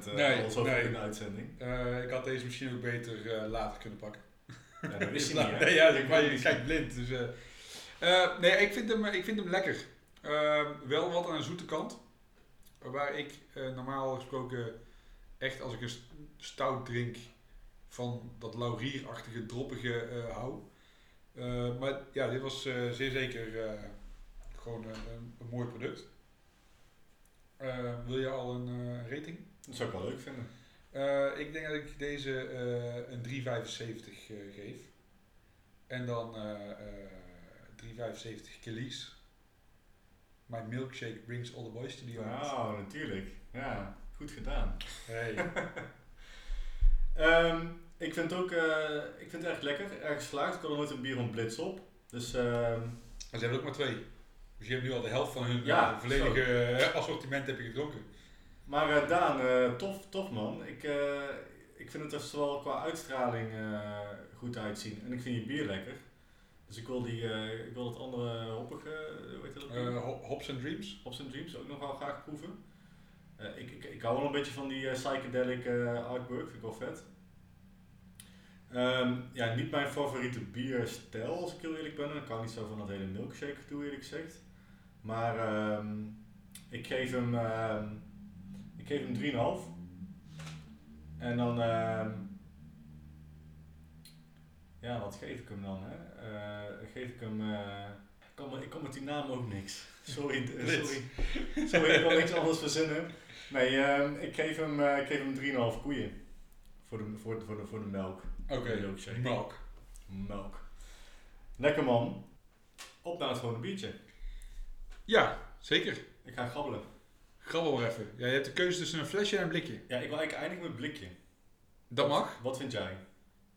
Speaker 2: uh,
Speaker 1: Nee,
Speaker 2: al zo
Speaker 1: nee.
Speaker 2: in de uitzending.
Speaker 1: Ik had deze misschien ook beter later kunnen pakken.
Speaker 2: Ja, dat wist [LAUGHS] je niet?
Speaker 1: Nee, ja, ik je
Speaker 2: wist je
Speaker 1: kijkt blind. Dus, nee, ik vind hem, ik vind hem lekker. Eh, wel wat aan de zoete kant. Waar ik normaal gesproken echt als ik een st- stout drink van dat laurierachtige, droppige hou. Eh, maar ja, dit was eh, zeer zeker eh, gewoon een, een, mooi product. Wil je al een rating?
Speaker 2: Dat zou ik wel leuk vinden.
Speaker 1: Ik denk dat ik deze een 3,75 eh, geef. En dan eh eh 3,75 Kelly's. My milkshake brings all the boys to the yard.
Speaker 2: Nou, natuurlijk. Ja, goed gedaan.
Speaker 1: Hey. [LAUGHS]
Speaker 2: Ehm, ik vind het ook eh, ik vind het echt lekker, erg geslaagd. Ik had er nooit een bier om blitz op. Dus ehm,
Speaker 1: ze hebben ook maar twee. Dus je hebt nu al de helft van hun
Speaker 2: Ja,
Speaker 1: eh, volledige eh, assortiment heb je gedronken.
Speaker 2: Maar Daan, tof, tof man. Ik, ik vind het er zowel qua uitstraling goed uitzien en ik vind je bier lekker. Dus ik wil, die, ik wil dat andere hoppige, hoe heet dat?
Speaker 1: Hops and Dreams.
Speaker 2: Hops and Dreams ook nog wel graag proeven. Ik, ik, ik hou wel een beetje van die psychedelic artwork, vind ik wel vet. Ehm, ja, niet mijn favoriete bierstijl als ik heel eerlijk ben. Ik hou niet zo van dat hele milkshake toe eerlijk gezegd. Maar ehm, ik geef hem, ehm, ik geef hem 3,5. En dan, ja wat geef ik hem dan hè? Eh, geef ik hem, eh, ik, kan, me- ik kan met die naam ook niks. [LAUGHS] Sorry, eh, sorry. Sorry, ik wil niks anders verzinnen. Nee, ik geef hem, ik geef hem 3,5 koeien. Voor de, voor, de, voor, de, voor de melk.
Speaker 1: Oké,
Speaker 2: Milkshake.
Speaker 1: melk.
Speaker 2: Melk. Lekker man. Op naar het gewone biertje.
Speaker 1: Ja, zeker.
Speaker 2: Ik ga grabbelen.
Speaker 1: Grabbel maar even. Ja, je hebt de keuze tussen een flesje en een blikje.
Speaker 2: Ja, ik wil eigenlijk eindigen met blikje.
Speaker 1: Dat mag.
Speaker 2: Wat vind jij?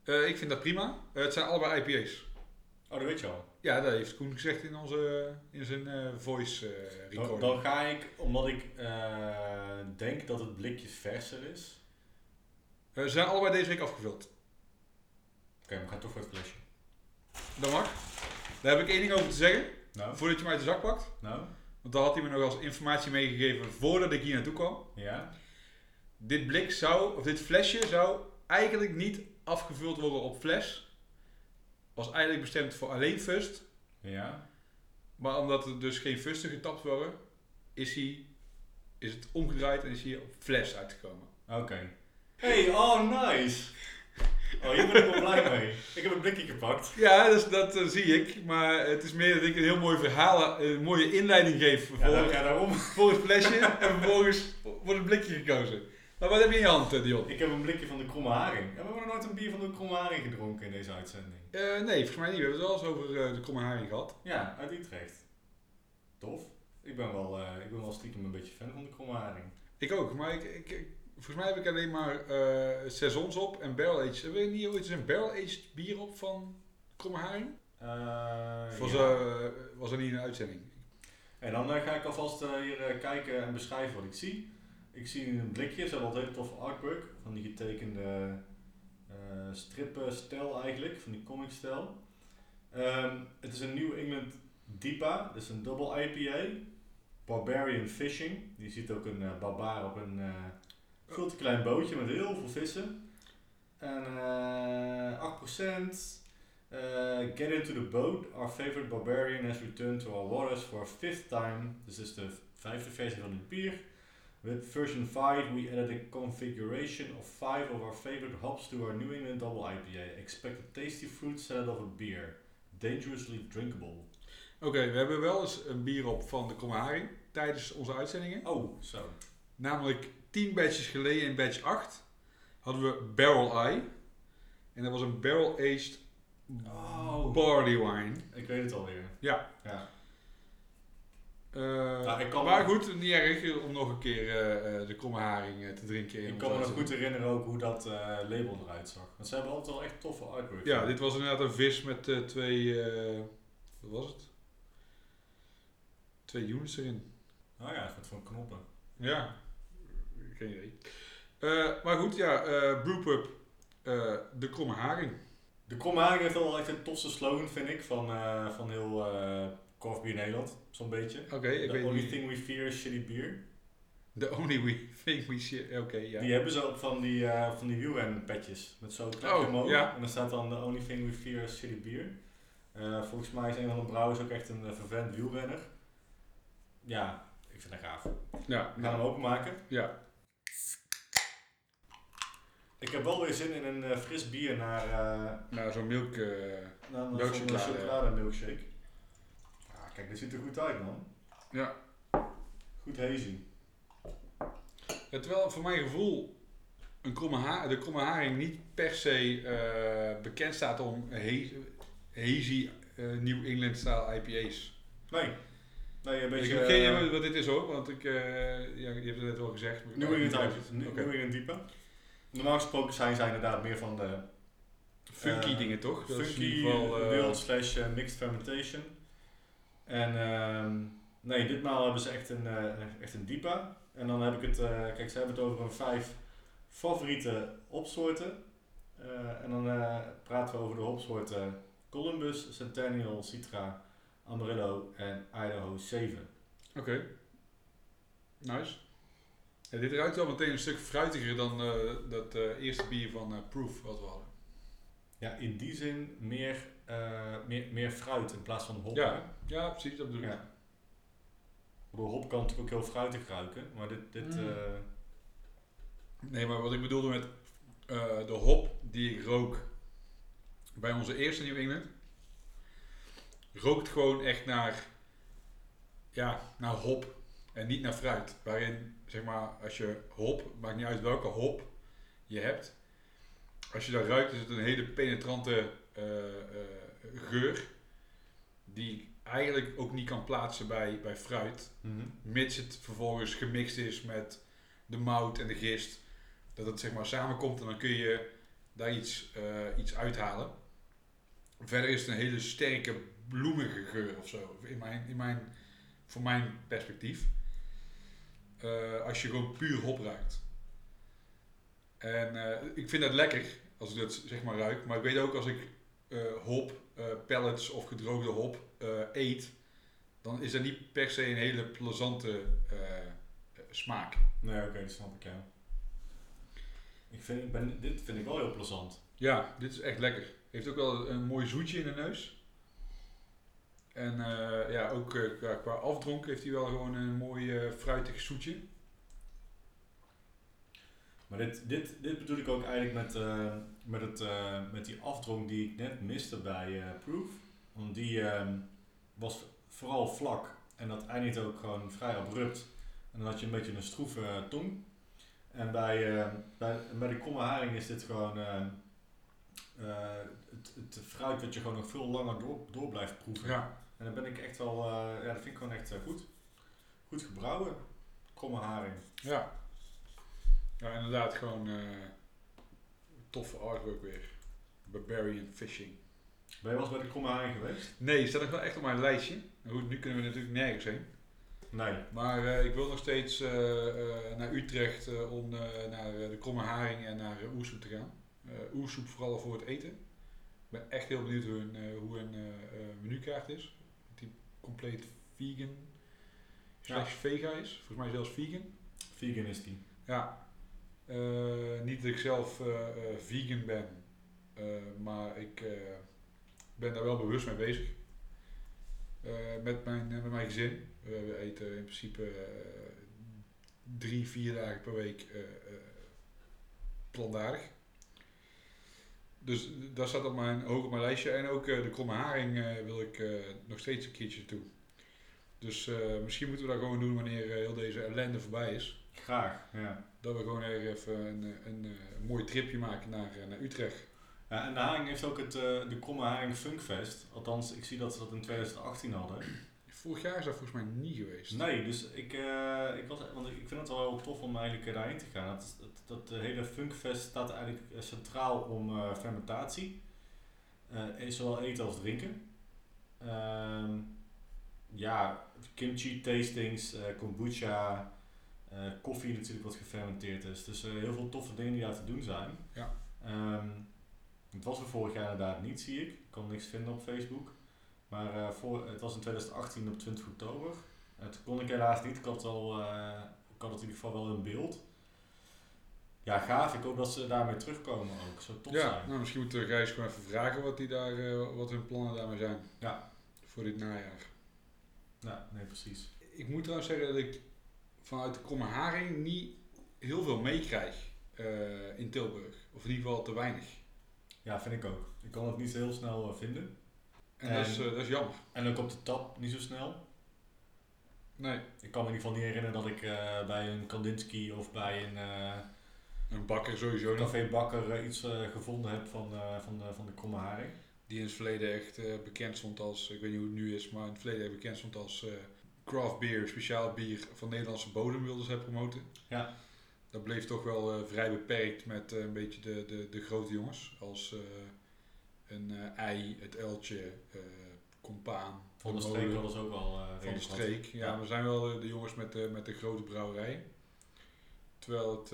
Speaker 1: Eh, ik vind dat prima. Eh, het zijn allebei IPA's.
Speaker 2: Oh, dat weet je al.
Speaker 1: Ja, dat heeft Koen gezegd in, onze, in zijn eh, voice eh
Speaker 2: Dan,
Speaker 1: recording.
Speaker 2: dan ga ik, omdat ik eh, denk dat het blikje verser is,
Speaker 1: Eh, ze zijn allebei deze week afgevuld.
Speaker 2: Oké, maar we gaan toch voor het flesje.
Speaker 1: Dat mag. Daar heb ik één ding over te zeggen,
Speaker 2: Nou,
Speaker 1: voordat je hem uit de zak pakt.
Speaker 2: nou,
Speaker 1: Want daar had hij me nog als informatie meegegeven voordat ik hier naartoe kwam.
Speaker 2: ja.
Speaker 1: Dit blik zou, of dit flesje zou eigenlijk niet afgevuld worden op fles. Was eigenlijk bestemd voor alleen fust.
Speaker 2: Ja.
Speaker 1: Maar omdat er dus geen fusten getapt worden, is, hij, is het omgedraaid en is hij op fles uitgekomen.
Speaker 2: Oké. Hey, oh nice. Oh, hier ben ik wel blij mee. Ik heb een blikje gepakt.
Speaker 1: Ja, dat, eh, zie ik. Maar het is meer dat ik een heel mooi verhaal, een mooie inleiding geef voor,
Speaker 2: daarom.
Speaker 1: voor het flesje. en vervolgens wordt het blikje gekozen. Maar wat heb je in je hand, eh, Dion?
Speaker 2: Ik heb een blikje van de kromme haring. Hebben we nog nooit een bier van de kromme haring gedronken in deze uitzending?
Speaker 1: Eh, nee, volgens mij niet. We hebben het wel eens over de kromme haring gehad.
Speaker 2: Ja, uit Utrecht. Tof. Ik ben wel, ik ben wel stiekem een beetje fan van de kromme haring.
Speaker 1: Ik ook, maar ik, ik, ik- volgens mij heb ik alleen maar eh saisons op en barrel aged. Hebben we niet ooit eens een barrel aged bier op van kromme haring? Of was,
Speaker 2: ja.
Speaker 1: eh, was er niet de uitzending?
Speaker 2: En dan ga ik alvast hier kijken en beschrijven wat ik zie. Ik zie een blikje, ze hebben altijd hele toffe artwork van die getekende strippenstijl eigenlijk, van die comicstijl. Ehm, het is een New England DIPA, dus een double IPA. Barbarian Fishing. Je ziet ook een eh, barbaar op een te klein bootje met heel veel vissen. En eh 8%. Uh, get into the boat. Our favorite barbarian has returned to our waters for a fifth time. This is de vijfde versie van het bier. With version 5, we added a configuration of 5 of our favorite hops to our New England Double IPA. Expect a tasty fruit salad of a beer. Dangerously drinkable.
Speaker 1: Oké, we hebben wel eens een bier op van de kromme haring tijdens onze uitzendingen.
Speaker 2: Oh, zo.
Speaker 1: Namelijk 10 batches geleden in batch 8 hadden we Barrel Eye. En dat was een barrel aged
Speaker 2: Oh.
Speaker 1: barley wine.
Speaker 2: Ik weet het alweer.
Speaker 1: Ja.
Speaker 2: Ja.
Speaker 1: Eh,
Speaker 2: Nou, ik kan
Speaker 1: maar
Speaker 2: me-
Speaker 1: goed, niet erg om nog een keer eh, eh, de kromme haring te drinken. in
Speaker 2: Ik kan me nog goed herinneren ook hoe dat label eruit zag. Want ze hebben altijd wel echt toffe artwork.
Speaker 1: Ja, dit was inderdaad een vis met twee, wat was het? Twee units erin.
Speaker 2: Oh ja, het van knoppen.
Speaker 1: Ja, geen idee. Eh, maar goed, ja, eh Brewpub, eh, de kromme haring.
Speaker 2: De Kromme Haring heeft wel echt een tofste slogan, vind ik, van, van heel Beer Nederland. Zo'n beetje.
Speaker 1: Oké, ik
Speaker 2: The
Speaker 1: weet
Speaker 2: only
Speaker 1: niet.
Speaker 2: thing we fear is shitty beer.
Speaker 1: The only we think we see. Oké, ja.
Speaker 2: Die hebben ze op van die, van die wielrenpetjes. Met zo'n
Speaker 1: Oh,
Speaker 2: omhoog.
Speaker 1: ja.
Speaker 2: En dan staat dan The only thing we fear is shitty beer. Volgens mij is een van de brouwers ook echt een uh, vervent wielrenner. Ja, ik vind dat gaaf.
Speaker 1: Ja,
Speaker 2: We gaan hem openmaken.
Speaker 1: ja.
Speaker 2: Ik heb wel weer zin in een eh, fris bier naar, eh
Speaker 1: Nou, zo'n milk. eh,
Speaker 2: naar
Speaker 1: chocolade.
Speaker 2: milkshake. Ja, kijk, dit ziet er goed uit, man.
Speaker 1: ja.
Speaker 2: Goed hazy.
Speaker 1: Ja, Terwijl voor mijn gevoel een kromme ha de kromme haring niet per se bekend staat om ha- hazy New England style IPA's.
Speaker 2: Nee. Nee, een
Speaker 1: ik
Speaker 2: beetje...
Speaker 1: heb geen idee wat dit is hoor, want ik, ja, je hebt het net al gezegd. ik
Speaker 2: New
Speaker 1: weet
Speaker 2: England IPA. New
Speaker 1: Oké.
Speaker 2: New England diepe. Normaal gesproken zijn zij inderdaad meer van de
Speaker 1: Funky
Speaker 2: Eh,
Speaker 1: dingen toch? Dat
Speaker 2: funky,
Speaker 1: geval, eh,
Speaker 2: wild slash eh, mixed fermentation. En ehm, nee, ditmaal hebben ze echt een, eh, echt een diepa. En dan heb ik het, eh, kijk, ze hebben het over een vijf favoriete hopsoorten. Eh, en dan eh, praten we over de hopsoorten Columbus, Centennial, Citra, Amarillo en Idaho 7.
Speaker 1: Oké. Nice. Ja, dit ruikt wel meteen een stuk fruitiger dan eh, dat eh, eerste bier van eh, Proof wat we hadden.
Speaker 2: Ja, in die zin meer, eh, meer, meer fruit in plaats van hop.
Speaker 1: Ja. Ja, precies, dat bedoel ik.
Speaker 2: Ja. Bedoel, hop kan natuurlijk ook heel fruitig ruiken, maar dit, dit
Speaker 1: Mm.
Speaker 2: eh,
Speaker 1: Nee, maar wat ik bedoelde met eh, de hop die ik rook bij onze eerste New England, rookt gewoon echt naar, ja, naar hop en niet naar fruit. Waarin, zeg maar, als je hop, maakt niet uit welke hop je hebt, als je dat ruikt is het een hele penetrante eh, eh, geur die ik eigenlijk ook niet kan plaatsen bij, bij fruit. Mits het vervolgens gemixt is met de mout en de gist. Dat het zeg maar samenkomt en dan kun je daar iets, eh, iets uithalen. Verder is het een hele sterke bloemige geur of zo. In mijn, in mijn, voor mijn perspectief. Eh, als je gewoon puur hop ruikt. En eh, ik vind dat lekker als ik dat zeg maar ruik. Maar ik weet ook als ik eh, hop, pellets of gedroogde hop eet, dan is dat niet per se een hele plezante smaak.
Speaker 2: Nee, oké, dat snap ik, ja. Ik vind, ik ben, dit vind ik wel heel plezant.
Speaker 1: Ja, dit is echt lekker. Heeft ook wel een mooi zoetje in de neus. En eh, ja, ook eh, qua, qua afdronk heeft hij wel gewoon een mooi eh, fruitig zoetje.
Speaker 2: Maar dit, dit, dit bedoel ik ook eigenlijk met, met, het, met die afdronk die ik net miste bij Proof. Want die ehm, was vooral vlak en dat eindigt ook gewoon vrij abrupt. En dan had je een beetje een stroeve tong. En bij, bij, bij de kromme haring is dit gewoon het, het fruit dat je gewoon nog veel langer door, door blijft proeven.
Speaker 1: Ja,
Speaker 2: En dan ben ik echt wel, eh, ja, dat vind ik gewoon echt eh, goed. Goed gebrouwen. Kromme haring.
Speaker 1: ja. Ja, inderdaad gewoon eh, toffe artwork weer. Barbarian Fishing.
Speaker 2: Ben je wel eens bij de kromme haring geweest?
Speaker 1: Nee, staat nog wel echt op mijn lijstje. Goed, nu kunnen we natuurlijk nergens heen.
Speaker 2: Nee.
Speaker 1: Maar ik wil nog steeds naar Utrecht om naar de Kromme Haring en naar Oersoep te gaan. Oersoep vooral voor het eten. Ik ben echt heel benieuwd hoe hun, hoe hun menukaart is. Compleet vegan slash vega is. Volgens mij zelfs vegan.
Speaker 2: Vegan is die.
Speaker 1: Ja. Eh, niet dat ik zelf eh, eh, vegan ben. maar ik ben daar wel bewust mee bezig. Met, mijn, met mijn gezin. We, we eten in principe drie, vier dagen per week plantaardig. Dus dat staat op mijn, hoog op mijn lijstje. En ook eh, de kromme haring eh, wil ik eh, nog steeds een keertje toe. Dus misschien moeten we dat gewoon doen wanneer heel deze ellende voorbij is.
Speaker 2: Graag, ja.
Speaker 1: Dat we gewoon even een, een, mooi tripje maken naar, naar Utrecht.
Speaker 2: ja. En de haring heeft ook het, de Kromme Haring Funkfest. Althans, ik zie dat ze dat in 2018 hadden.
Speaker 1: Vorig jaar is dat volgens mij niet geweest.
Speaker 2: Nee, dus ik, ik, was, want ik vind het wel heel tof om eigenlijk daarheen te gaan. Dat de hele Funkfest staat eigenlijk eh, centraal om eh, fermentatie. Eh, zowel eten als drinken. Ehm, ja, kimchi tastings, eh, kombucha, eh, koffie natuurlijk wat gefermenteerd is. Dus eh, heel veel toffe dingen die daar te doen zijn.
Speaker 1: Ja.
Speaker 2: Ehm, het was er vorig jaar inderdaad niet, zie ik. Ik kon niks vinden op Facebook. Maar eh, voor, het was in 2018 op 20 oktober. Uh, toen kon ik helaas niet. Ik had, al, eh, ik had het in ieder geval wel in beeld. Ja, gaaf. Ik hoop dat ze daarmee terugkomen ook. Zo tof
Speaker 1: ja,
Speaker 2: zijn.
Speaker 1: nou, misschien moeten we Gijs gewoon even vragen wat, die daar, eh, wat hun plannen daarmee zijn.
Speaker 2: Ja.
Speaker 1: Voor dit najaar.
Speaker 2: Ja, nee, precies.
Speaker 1: Ik moet trouwens zeggen dat ik vanuit de Kromme Haring niet heel veel meekrijg eh, in Tilburg. Of in ieder geval te weinig.
Speaker 2: Ja, vind ik ook. Ik kon het niet zo heel snel eh, vinden.
Speaker 1: En, dat, is, dat is jammer.
Speaker 2: En ook op de tap niet zo snel.
Speaker 1: Nee,
Speaker 2: Ik kan me in ieder geval niet herinneren dat ik bij een Kandinsky of bij een
Speaker 1: een bakker sowieso nog.
Speaker 2: café Bakker eh, iets eh, gevonden heb van, eh, van, de, van de kromme haring.
Speaker 1: Die in het verleden echt bekend stond als, ik weet niet hoe het nu is, maar in het verleden echt bekend stond als craft beer, speciaal bier van Nederlandse bodem wilden zij promoten.
Speaker 2: Ja.
Speaker 1: Dat bleef toch wel vrij beperkt met een beetje de, de, de grote jongens. Als een ei, het uiltje, eh compaan.
Speaker 2: Van de
Speaker 1: de
Speaker 2: streek ze ook wel
Speaker 1: Van de streek. Ja,
Speaker 2: Ja.
Speaker 1: we zijn wel de, jongens met de, met de grote brouwerijen. Terwijl het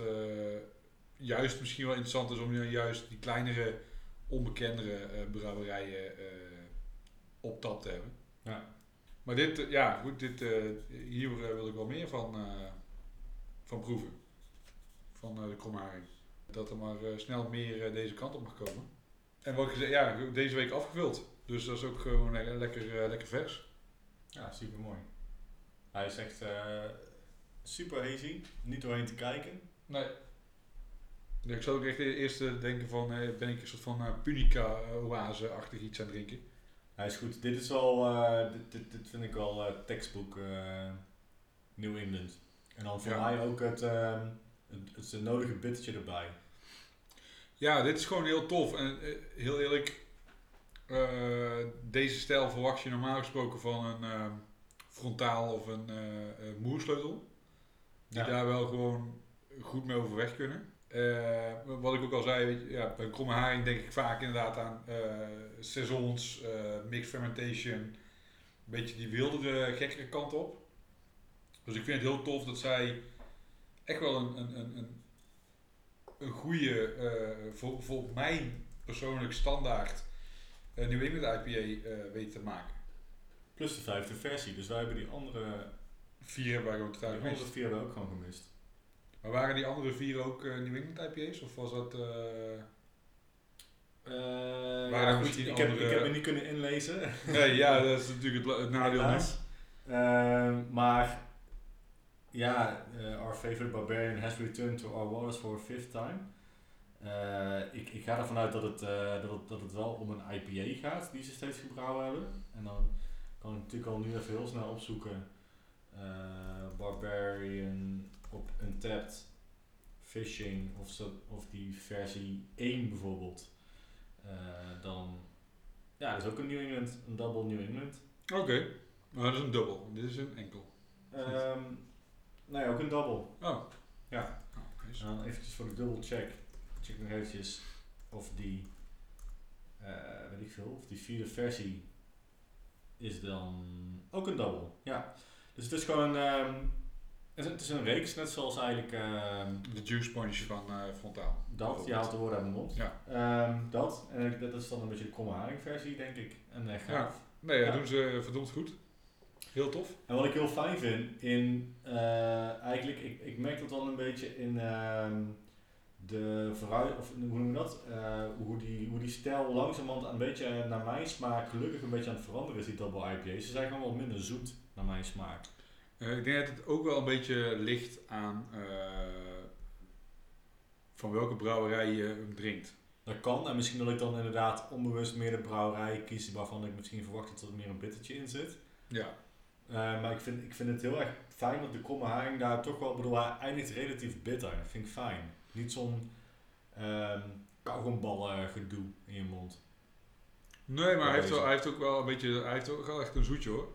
Speaker 1: juist misschien wel interessant is om nu juist die kleinere, onbekendere eh, brouwerijen eh, op tap te hebben.
Speaker 2: Ja.
Speaker 1: Maar dit, eh, ja, goed, dit, hier wil ik wel meer van, van proeven. Van de kromharing. Dat er maar snel meer deze kant op mag komen. En wat ik gezegd, ja, deze week afgevuld. Dus dat is ook gewoon le- lekker, lekker vers.
Speaker 2: Ja, super mooi. Hij is echt super hazy, niet doorheen te kijken.
Speaker 1: Nee. Ik zou ook echt eerst eh, denken van, eh, ben ik een soort van eh, punica eh, oase-achtig iets aan het drinken.
Speaker 2: Hij is goed. Dit is wel, eh, dit, dit, dit vind ik wel eh tekstboek eh, New England. En dan voor
Speaker 1: Ja.
Speaker 2: mij ook het, ehm, het, het nodige bittertje erbij.
Speaker 1: Ja, dit is gewoon heel tof. En heel eerlijk, deze stijl verwacht je normaal gesproken van een eh, frontaal of een moersleutel. Die
Speaker 2: Ja.
Speaker 1: daar wel gewoon goed mee overweg kunnen. Eh, wat ik ook al zei, weet ja, bij kromme haring denk ik vaak inderdaad aan eh saisons, eh, mixed fermentation. Een beetje die wildere, gekkere kant op. Dus ik vind het heel tof dat zij echt wel een, een, een, een een goede, eh, voor, voor mijn persoonlijk standaard uh, New England IPA eh weten te maken.
Speaker 2: Plus de vijfde versie. Dus wij hebben die andere,
Speaker 1: Vier hebben wij gewoon
Speaker 2: die andere vier hebben we ook gewoon gemist.
Speaker 1: Maar waren die andere vier ook eh, New England IPA's? Of was dat... Waren
Speaker 2: ja, goed, ik, heb,
Speaker 1: andere-
Speaker 2: ik heb me niet kunnen inlezen. [LAUGHS]
Speaker 1: Nee, ja, dat is natuurlijk het, nadeel.
Speaker 2: Ehm, maar ja, our favorite barbarian has returned to our waters for a fifth time. Ik, ik ga ervan uit dat het, dat, het, dat het wel om een IPA gaat die ze steeds gebrouwen hebben. En dan kan ik natuurlijk al nu even heel snel opzoeken. barbarian op Untapped, Fishing of, zo, of die versie 1 bijvoorbeeld. Eh, dan, ja, dat is ook een New England, een double New England.
Speaker 1: Oké, maar dat is een dubbel. Dit is een enkel.
Speaker 2: Ehm nee, ook een double.
Speaker 1: Oh.
Speaker 2: Ja.
Speaker 1: Oh, nice.
Speaker 2: En dan eventjes voor de double check. Check nog eventjes of die, eh, weet ik veel, of die vierde versie is dan ook een double. Ja. Dus het is gewoon een, ehm, het is- het is een reeks, net zoals eigenlijk ehm,
Speaker 1: De juice punch van eh Frontaal.
Speaker 2: dat. Je haalt de woorden uit mijn mond.
Speaker 1: Ja.
Speaker 2: Ehm, dat. En dat is dan een beetje de haring versie, denk ik. En eh, gaaf.
Speaker 1: Nee, dat
Speaker 2: Ja.
Speaker 1: doen ze verdomd goed. Heel tof.
Speaker 2: En wat ik heel fijn vind in, eh, eigenlijk, ik, ik merk dat wel een beetje in ehm, de vooruit, of hoe noem je dat? Eh, hoe, die, hoe die stijl langzamerhand een beetje naar mijn smaak gelukkig een beetje aan het veranderen is, die double IPA's. Ze zijn gewoon wat minder zoet naar mijn smaak.
Speaker 1: Eh, ik denk dat het ook wel een beetje ligt aan eh, van welke brouwerij je hem drinkt.
Speaker 2: Dat kan, en misschien dat ik dan inderdaad onbewust meer de brouwerijen kies waarvan ik misschien verwacht dat er meer een bittertje in zit.
Speaker 1: Ja.
Speaker 2: Eh, maar ik vind, ik vind het heel erg fijn dat de kromme haring daar toch wel, bedoel, hij eindigt relatief bitter. Dat vind ik fijn. Niet zo'n kauwgomballen gedoe in je mond.
Speaker 1: Nee, maar hij heeft, wel, hij heeft ook wel een beetje, hij heeft ook wel echt een zoetje hoor.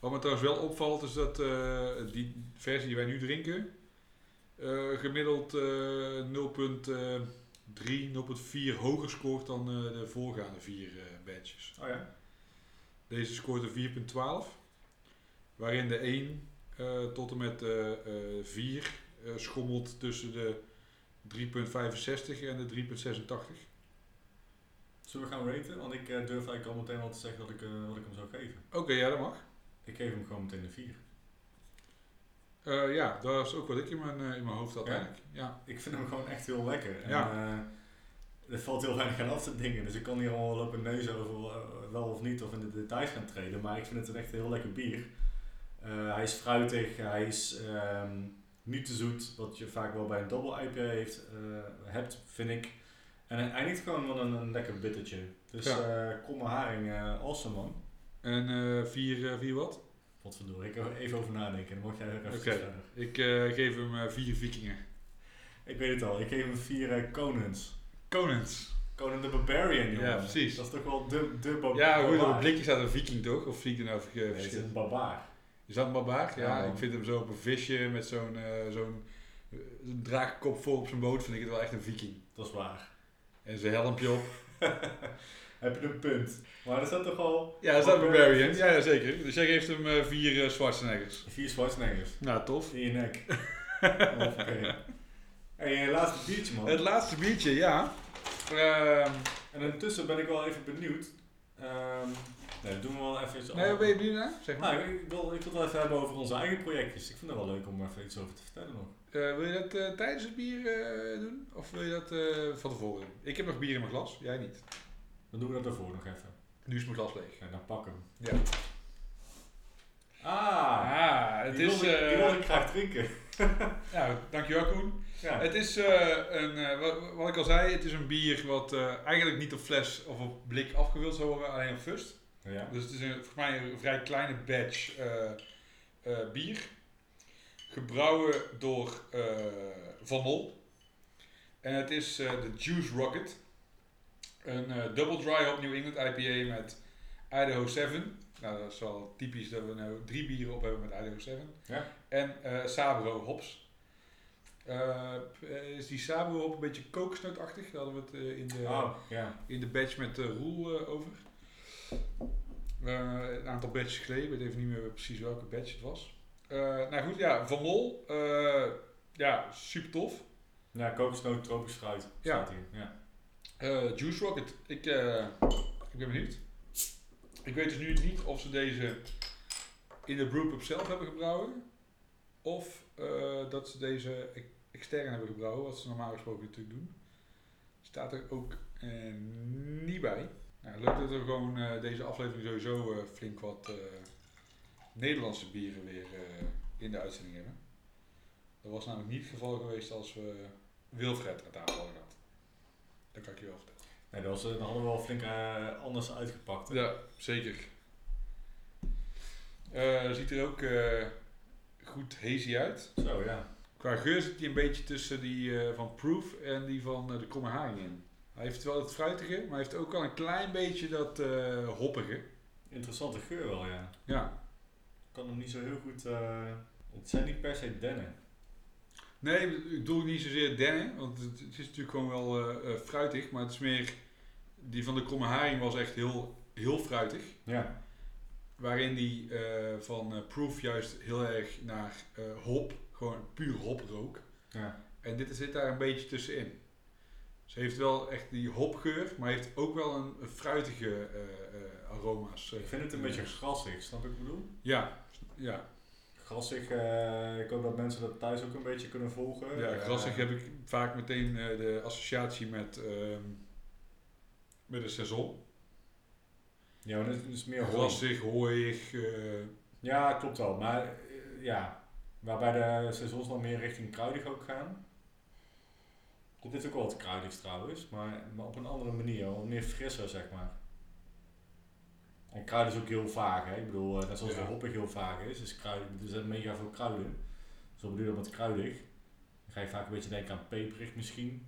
Speaker 1: Wat me trouwens wel opvalt is dat eh, die versie die wij nu drinken, eh, gemiddeld eh 0.3, 0.4 hoger scoort dan eh, de voorgaande vier badges.
Speaker 2: Oh ja?
Speaker 1: Deze scoort een 4.12, waarin de 1 eh, tot en met eh, eh 4 eh, schommelt tussen de 3.65 en de 3.86.
Speaker 2: Zullen we gaan raten? Want ik durf eigenlijk al meteen wel te zeggen dat ik, wat ik hem zou geven.
Speaker 1: Oké, ja dat mag.
Speaker 2: Ik geef hem gewoon meteen een 4.
Speaker 1: Eh, ja, dat is ook wat ik in mijn, eh, in mijn hoofd had
Speaker 2: Ja?
Speaker 1: eigenlijk. Ja.
Speaker 2: Ik vind hem gewoon echt heel lekker. En,
Speaker 1: Ja.
Speaker 2: er valt heel weinig aan af te dingen. Dus ik kan hier al wel op een neus over wel of niet of in de details gaan treden. Maar ik vind het een echt heel lekker bier. Hij is fruitig, hij is ehm, niet te zoet, wat je vaak wel bij een double IPA heeft, hebt, vind ik. En hij eindigt gewoon met een, een lekker bittertje. Dus
Speaker 1: Ja.
Speaker 2: eh kromme haring, awesome man.
Speaker 1: En eh 4 vier wat?
Speaker 2: Wat verdorie, ik even over nadenken. Dan mag jij er even
Speaker 1: Oké.
Speaker 2: verder.
Speaker 1: Ik eh, geef hem eh 4 vikingen.
Speaker 2: Ik weet het al, ik geef hem vier eh, Conans.
Speaker 1: Conans.
Speaker 2: Conan the Barbarian, jongen.
Speaker 1: Ja, precies.
Speaker 2: Dat is toch wel de, de bar-
Speaker 1: Ja, goed, op
Speaker 2: barbaar.
Speaker 1: het blikje staat een viking toch? Of zie ik er nou ver-
Speaker 2: Nee, het is een barbaar.
Speaker 1: Is dat een barbaar? Ja, ik vind hem zo op een visje met zo'n eh zo'n eh, draagkop voor op zijn boot, vind ik het wel echt een viking.
Speaker 2: Dat is waar.
Speaker 1: En zijn helmpje op. [LAUGHS]
Speaker 2: Heb je een punt. Maar staat toch al
Speaker 1: Ja, dat is dat
Speaker 2: Barbarian.
Speaker 1: Barbarian. Ja, ja, zeker. Dus jij geeft hem eh 4 uh, Schwarzeneggers.
Speaker 2: vier Schwarzeneggers
Speaker 1: Nou, tof.
Speaker 2: in je nek. [LAUGHS] Oké. En je laatste biertje, man.
Speaker 1: Het laatste biertje, ja. Ehm
Speaker 2: En intussen ben ik wel even benieuwd. Ehm nee, dat doen we wel even iets
Speaker 1: nee, ben je benieuwd naar? Zeg maar.
Speaker 2: Nou, ik wil, ik wil het wel even hebben over onze eigen projectjes. Ik vind het wel leuk om er even iets over te vertellen nog.
Speaker 1: Eh, wil je dat eh, tijdens het bier eh, doen? Of wil je dat eh, van tevoren doen? Ik heb nog bier in mijn glas, jij niet.
Speaker 2: Dan doen we dat ervoor nog even.
Speaker 1: Nu is mijn glas leeg.
Speaker 2: Ja, dan pak hem.
Speaker 1: Ja.
Speaker 2: Ah,
Speaker 1: Ah, het
Speaker 2: die
Speaker 1: is...
Speaker 2: wilde, ik- die
Speaker 1: eh,
Speaker 2: wilde ik graag drinken. [LAUGHS]
Speaker 1: ja, dankjewel Koen.
Speaker 2: Ja.
Speaker 1: Het is eh, een, eh, wat, wat ik al zei, het is een bier wat eh, eigenlijk niet op fles of op blik afgewild zou worden, alleen op fust.
Speaker 2: ja.
Speaker 1: Dus het is een, volgens mij een vrij kleine batch eh, eh, bier. Gebrouwen door eh, Van Mol. En het is eh, de Juice Rocket. Een eh, double dry hop New England IPA met Idaho 7. Nou, dat is wel typisch dat we nu drie bieren op hebben met Idaho 7.
Speaker 2: Ja.
Speaker 1: En eh Sabro hops. Eh, is die Sabro hop een beetje kokosnootachtig? Daar hadden we het in de
Speaker 2: Oh, ja.
Speaker 1: in de badge met de Roel over. Een aantal badges geleden, ik weet even niet meer precies welke badge het was. Nou goed, ja, Van Mol, ja, super tof.
Speaker 2: Ja, kokosnoot, tropisch fruit.
Speaker 1: Ja.
Speaker 2: staat hier. Ja.
Speaker 1: Eh, Juice Rocket, ik, eh, ik ben benieuwd. Ik weet dus nu niet of ze deze in de brewpub zelf hebben gebrouwen. Of eh, dat ze deze ex- extern hebben gebrouwen, wat ze normaal gesproken natuurlijk doen. Staat er ook niet bij. Nou, leuk dat we gewoon deze aflevering sowieso flink wat Nederlandse bieren weer in de uitzending hebben. Dat was namelijk niet het geval geweest als we Wilfred aan tafel hadden gehad. Dat kan ik je wel vertellen.
Speaker 2: Nee, dat was, eh, dan hadden we wel flink eh, anders uitgepakt. hè.
Speaker 1: Ja, zeker. Eh, ziet er ook eh, goed hazy uit.
Speaker 2: Zo, ja.
Speaker 1: Qua geur zit hij een beetje tussen die eh, van Proof en die van eh, de Kromme Haring in. Hij heeft wel het fruitige, maar hij heeft ook wel een klein beetje dat eh, hoppige.
Speaker 2: Interessante geur wel, ja.
Speaker 1: Ja.
Speaker 2: Ik kan hem niet zo heel goed... eh, het zijn niet per se dennen.
Speaker 1: Nee, ik bedoel niet zozeer dennen, want het, is natuurlijk gewoon wel eh, eh, fruitig, maar het is meer... Die van de Kromme Haring was echt heel, heel fruitig.
Speaker 2: Ja.
Speaker 1: Waarin die eh, van Proof juist heel erg naar hop, gewoon puur hop rook.
Speaker 2: ja.
Speaker 1: En dit zit daar een beetje tussenin. Ze heeft wel echt die hopgeur, maar heeft ook wel een, een fruitige aroma's.
Speaker 2: Ik vind het een beetje grassig, snap ik bedoel?
Speaker 1: Ja, ja.
Speaker 2: Grassig, eh, ik hoop dat mensen dat thuis ook een beetje kunnen volgen.
Speaker 1: ja
Speaker 2: Eh,
Speaker 1: grassig heb ik vaak meteen eh, de associatie met, ehm, met een seizoen.
Speaker 2: Ja, maar dat is meer hooi.
Speaker 1: Grassig, hooiig.
Speaker 2: Ja, klopt wel. Maar ja, waarbij de seizoens dan meer richting kruidig ook gaan. Dit is ook wel wat kruidigs trouwens, maar, maar op een andere manier, wat meer frisser zeg maar. En kruid is ook heel vaag, hè? Ik bedoel, eh, net zoals
Speaker 1: Ja.
Speaker 2: de hoppig heel vaag is, is kruid, er zijn mega veel kruiden. Dus wat bedoel je dan met kruidig? Dan ga je vaak een beetje denken aan peperig misschien,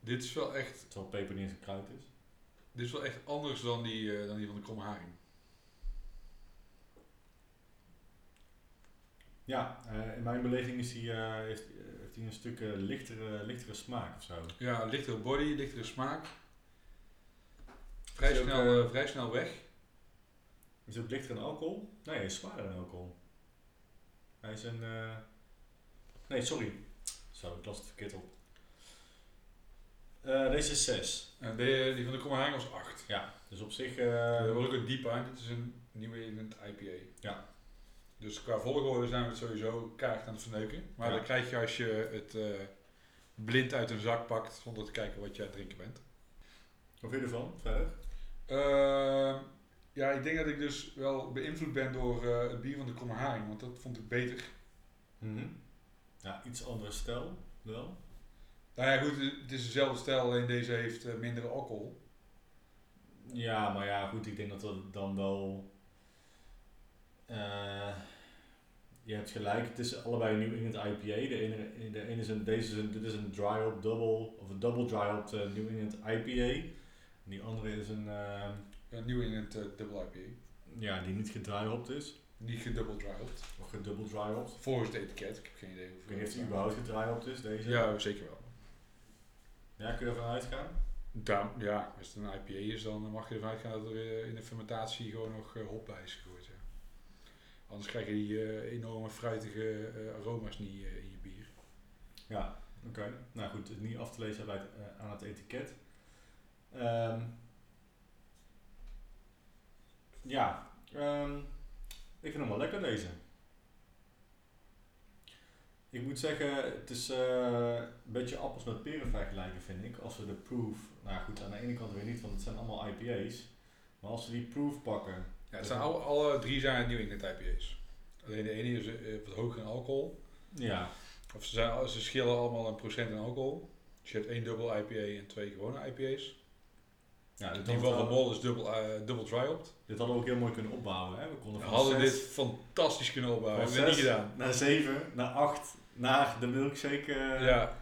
Speaker 1: dit is wel echt,
Speaker 2: terwijl peper niet eens een kruid is.
Speaker 1: dit is wel echt anders dan die, eh, dan die van de kromme haring.
Speaker 2: Ja, eh, in mijn beleving is die, heeft, heeft hij een stuk lichtere, lichtere smaak of zo.
Speaker 1: Ja, lichtere body, lichtere smaak. Vrij
Speaker 2: Is
Speaker 1: snel,
Speaker 2: eh,
Speaker 1: eh, vrij snel weg.
Speaker 2: Is het ook lichter in alcohol? Nee, hij is zwaarder in alcohol. Hij is een... eh, Nee, sorry. Zo, ik las het verkeerd op. Deze is 6.
Speaker 1: En de, die van de haring was 8.
Speaker 2: Ja, dus op zich...
Speaker 1: Uh, dat wordt ook een diep aan. Dit is een nieuwe England IPA.
Speaker 2: Ja.
Speaker 1: Dus qua volgorde zijn we het sowieso kaart aan het verneuken. Maar
Speaker 2: Ja.
Speaker 1: dat krijg je als je het blind uit een zak pakt zonder te kijken wat je aan het drinken bent.
Speaker 2: wat vind je ervan? Verder?
Speaker 1: Ehm, ja, ik denk dat ik dus wel beïnvloed ben door eh, het bier van de kromme haring. Want dat vond ik beter.
Speaker 2: Mhm. Ja, iets andere stijl wel.
Speaker 1: Nou ja, goed, het is dezelfde stijl, alleen deze heeft eh, minder alcohol.
Speaker 2: Ja, maar ja, goed, ik denk dat dat dan wel... eh, je hebt gelijk, het is allebei New England IPA. De ene, de ene is een, deze is een, dit is een dry hop double, of een double dry hop eh, New England IPA. En die andere is een, eh,
Speaker 1: Een New England eh, Double IPA.
Speaker 2: ja, die niet gedryhopt is.
Speaker 1: Niet hopped.
Speaker 2: Of dryhopt.
Speaker 1: Volgens het etiket, ik heb geen idee hoeveel.
Speaker 2: of die überhaupt gedryhopt is, deze.
Speaker 1: Ja, zeker wel.
Speaker 2: Ja, kun je ervan uitgaan?
Speaker 1: Ja, als het een IPA is, dan mag je ervan uitgaan dat er eh, in de fermentatie gewoon nog eh, hop bij is gegooid. Ja. Anders krijg je die eh, enorme fruitige aroma's niet in je bier.
Speaker 2: Ja, oké. Nou goed, het is niet af te lezen bij het, aan het etiket. Ehm, ja, ehm, ik vind hem wel lekker deze. Ik moet zeggen, het is eh, een beetje appels met peren vergelijken vind ik. Als we de proof, nou goed, aan de ene kant weer niet, want het zijn allemaal IPA's. Maar als we die proof pakken,
Speaker 1: Ja, het zijn alle, alle drie zijn New England IPA's. Alleen de ene is eh, wat hoger in alcohol.
Speaker 2: ja,
Speaker 1: Of ze, zijn, ze schillen allemaal een procent in alcohol. Dus je hebt één dubbel IPA en twee gewone IPA's.
Speaker 2: Ja
Speaker 1: Die
Speaker 2: hadden
Speaker 1: van Mol is dubbel, eh dubbel hopped.
Speaker 2: dit hadden we ook heel mooi kunnen opbouwen. Hè? We konden
Speaker 1: We
Speaker 2: van
Speaker 1: hadden
Speaker 2: zes-
Speaker 1: dit fantastisch kunnen opbouwen. Hebben we niet gedaan.
Speaker 2: Naar 7, naar 8, naar de milkshake eh
Speaker 1: Ja,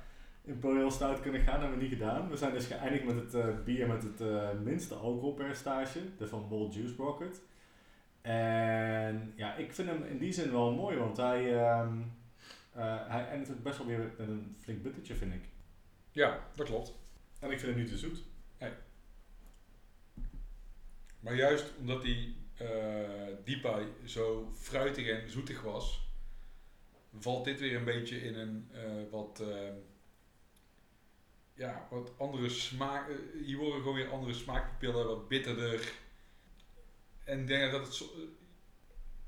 Speaker 2: Imperial Stout kunnen gaan. Dat hebben we niet gedaan. We zijn dus geëindigd met het eh, bier met het minste alcoholpercentage. De Van Bol Juice Rocket. En ja, ik vind hem in die zin wel mooi. Want hij, eh, hij eindigt ook best wel weer met een flink bittertje vind ik.
Speaker 1: ja, dat klopt.
Speaker 2: En ik vind hem niet te zoet.
Speaker 1: Maar juist omdat die eh Diepa zo fruitig en zoetig was, valt dit weer een beetje in een eh, wat, eh, ja, wat andere smaak. hier worden gewoon weer andere smaakpapillen, wat bitterder. En ik denk dat het zo-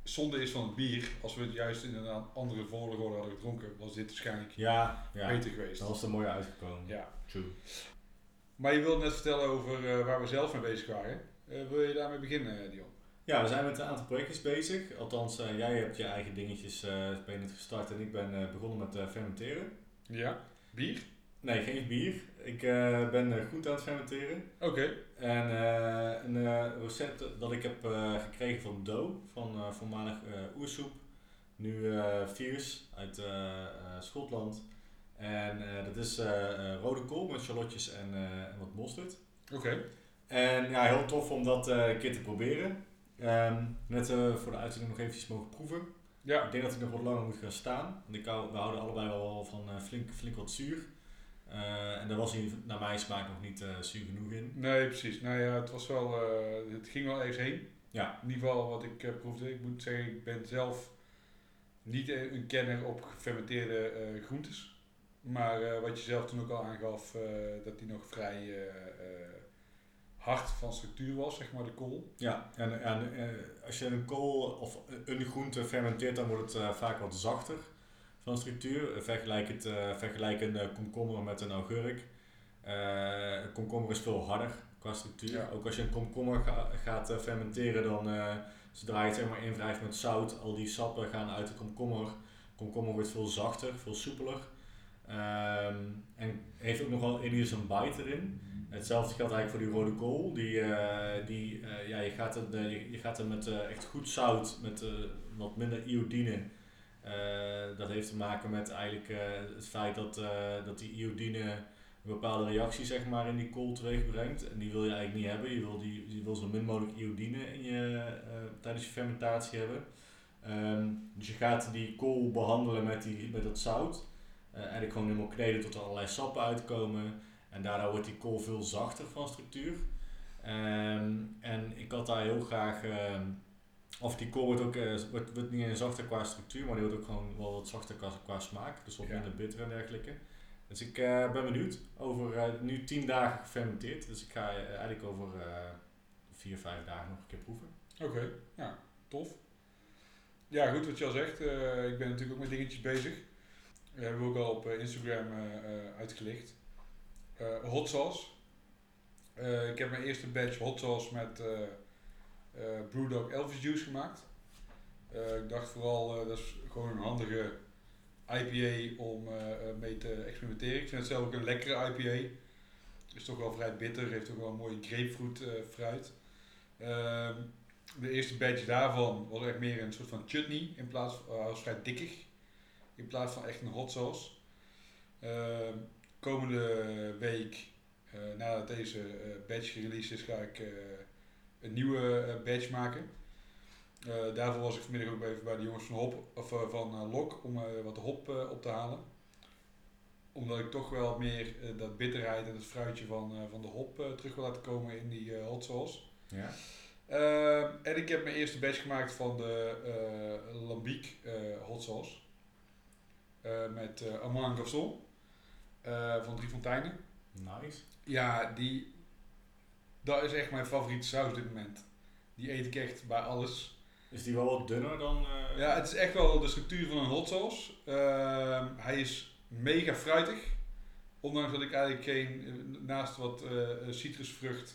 Speaker 1: zonde is van het bier. Als we het juist in een andere volgorde hadden gedronken, was dit waarschijnlijk
Speaker 2: Ja, ja.
Speaker 1: beter geweest.
Speaker 2: Dat was er mooi uitgekomen.
Speaker 1: Ja.
Speaker 2: True.
Speaker 1: Maar je wilde net vertellen over waar we zelf mee bezig waren. Eh, wil je daarmee beginnen, eh, Dion?
Speaker 2: Ja, we zijn met een aantal projectjes bezig. Althans, eh, jij hebt je eigen dingetjes ben net gestart en ik ben begonnen met fermenteren.
Speaker 1: Ja. Bier?
Speaker 2: Nee, geen bier. Ik ben uh, groente aan het fermenteren.
Speaker 1: Oké.
Speaker 2: En een recept dat ik heb gekregen van Do, van voormalig Oersoep. Nu Fierce uit Schotland. En dat is rode kool met shallotjes en, en wat mosterd.
Speaker 1: Oké.
Speaker 2: En ja, heel tof om dat eh, een keer te proberen. Ehm, net eh, voor de uitzending nog eventjes mogen proeven.
Speaker 1: Ja.
Speaker 2: Ik denk dat ik nog wat langer moet gaan staan. Want ik hou, we houden allebei wel van eh, flink, flink wat zuur. En daar was hij naar mijn smaak nog niet zuur genoeg in.
Speaker 1: Nee, precies. Nou ja, het was wel, het ging wel eens heen.
Speaker 2: Ja,
Speaker 1: In ieder geval wat ik proefde. Ik moet zeggen, ik ben zelf niet een kenner op gefermenteerde groentes. Maar wat je zelf toen ook al aangaf, dat die nog vrij hard van structuur was, zeg maar, de kool.
Speaker 2: ja. en, en eh, als je een kool of een groente fermenteert, dan wordt het eh, vaak wat zachter van structuur. Vergelijk, het, eh, vergelijk een komkommer met een augurk. Een komkommer is veel harder qua structuur.
Speaker 1: Ja.
Speaker 2: Ook als je een komkommer ga- gaat fermenteren, dan zodra je het zeg maar invrijft met zout, al die sappen gaan uit de komkommer. Komkommer wordt veel zachter, veel soepeler. Ehm, en heeft ook nog wel enigszins een bite erin. Hetzelfde geldt eigenlijk voor die rode kool. Die, eh, die, eh, ja, je, gaat het, je, gaat met eh, echt goed zout, met wat minder iodine. Dat heeft te maken met eigenlijk het feit dat, dat die iodine een bepaalde reactie zeg maar, in die kool teweeg brengt. En die wil je eigenlijk niet hebben. Je wil, die, je wil zo min mogelijk iodine in je, tijdens je fermentatie hebben. Ehm, dus je gaat die kool behandelen met, die, met dat zout. Eh, eigenlijk gewoon helemaal kneden tot er allerlei sappen uitkomen. En daardoor wordt die kool veel zachter van structuur. Ehm, en ik had daar heel graag... ehm, of die kool wordt ook eh, wordt, wordt niet alleen zachter qua structuur, maar die wordt ook gewoon wel wat zachter qua, qua smaak. Dus wat
Speaker 1: Ja.
Speaker 2: minder bitter en dergelijke. Dus ik eh, ben benieuwd. Over eh, nu 10 dagen gefermenteerd. Dus ik ga eh, eigenlijk over eh 4, 5 dagen nog een keer proeven.
Speaker 1: Oké, ja, tof. Ja, goed wat je al zegt. eh, ik ben natuurlijk ook met dingetjes bezig. Dat hebben we ook al op eh, Instagram eh, eh, uitgelicht. Hot sauce. Ik heb mijn eerste batch hot sauce met Brewdog Elvis Juice gemaakt. Ik dacht vooral, dat is gewoon een handige IPA om mee te experimenteren. Ik vind het zelf ook een lekkere IPA. Is toch wel vrij bitter, heeft ook wel een mooie grapefruit fruit. Ehm, de eerste batch daarvan was echt meer een soort van chutney in plaats van, vrij dikkig. In plaats van echt een hot sauce. Ehm, komende week, eh, nadat deze eh, batch gereleased is, ga ik eh, een nieuwe batch maken. Daarvoor was ik vanmiddag ook even bij de jongens van, Hop, of, van Lok om wat hop op te halen. Omdat ik toch wel meer dat bitterheid en het fruitje van, van de hop terug wil laten komen in die hot sauce.
Speaker 2: Ja.
Speaker 1: Ehm, en ik heb mijn eerste batch gemaakt van de Lambic eh, hot sauce. Eh, met uh, Amand Garçon eh, van Drie Fonteinen.
Speaker 2: Nice.
Speaker 1: Ja, die, dat is echt mijn favoriete saus op dit moment. Die eet ik echt bij alles.
Speaker 2: Is die wel wat dunner dan... eh,
Speaker 1: Ja, het is echt wel de structuur van een hot sauce. Ehm, hij is mega fruitig. Ondanks dat ik eigenlijk geen, eh, naast wat eh, citrusvrucht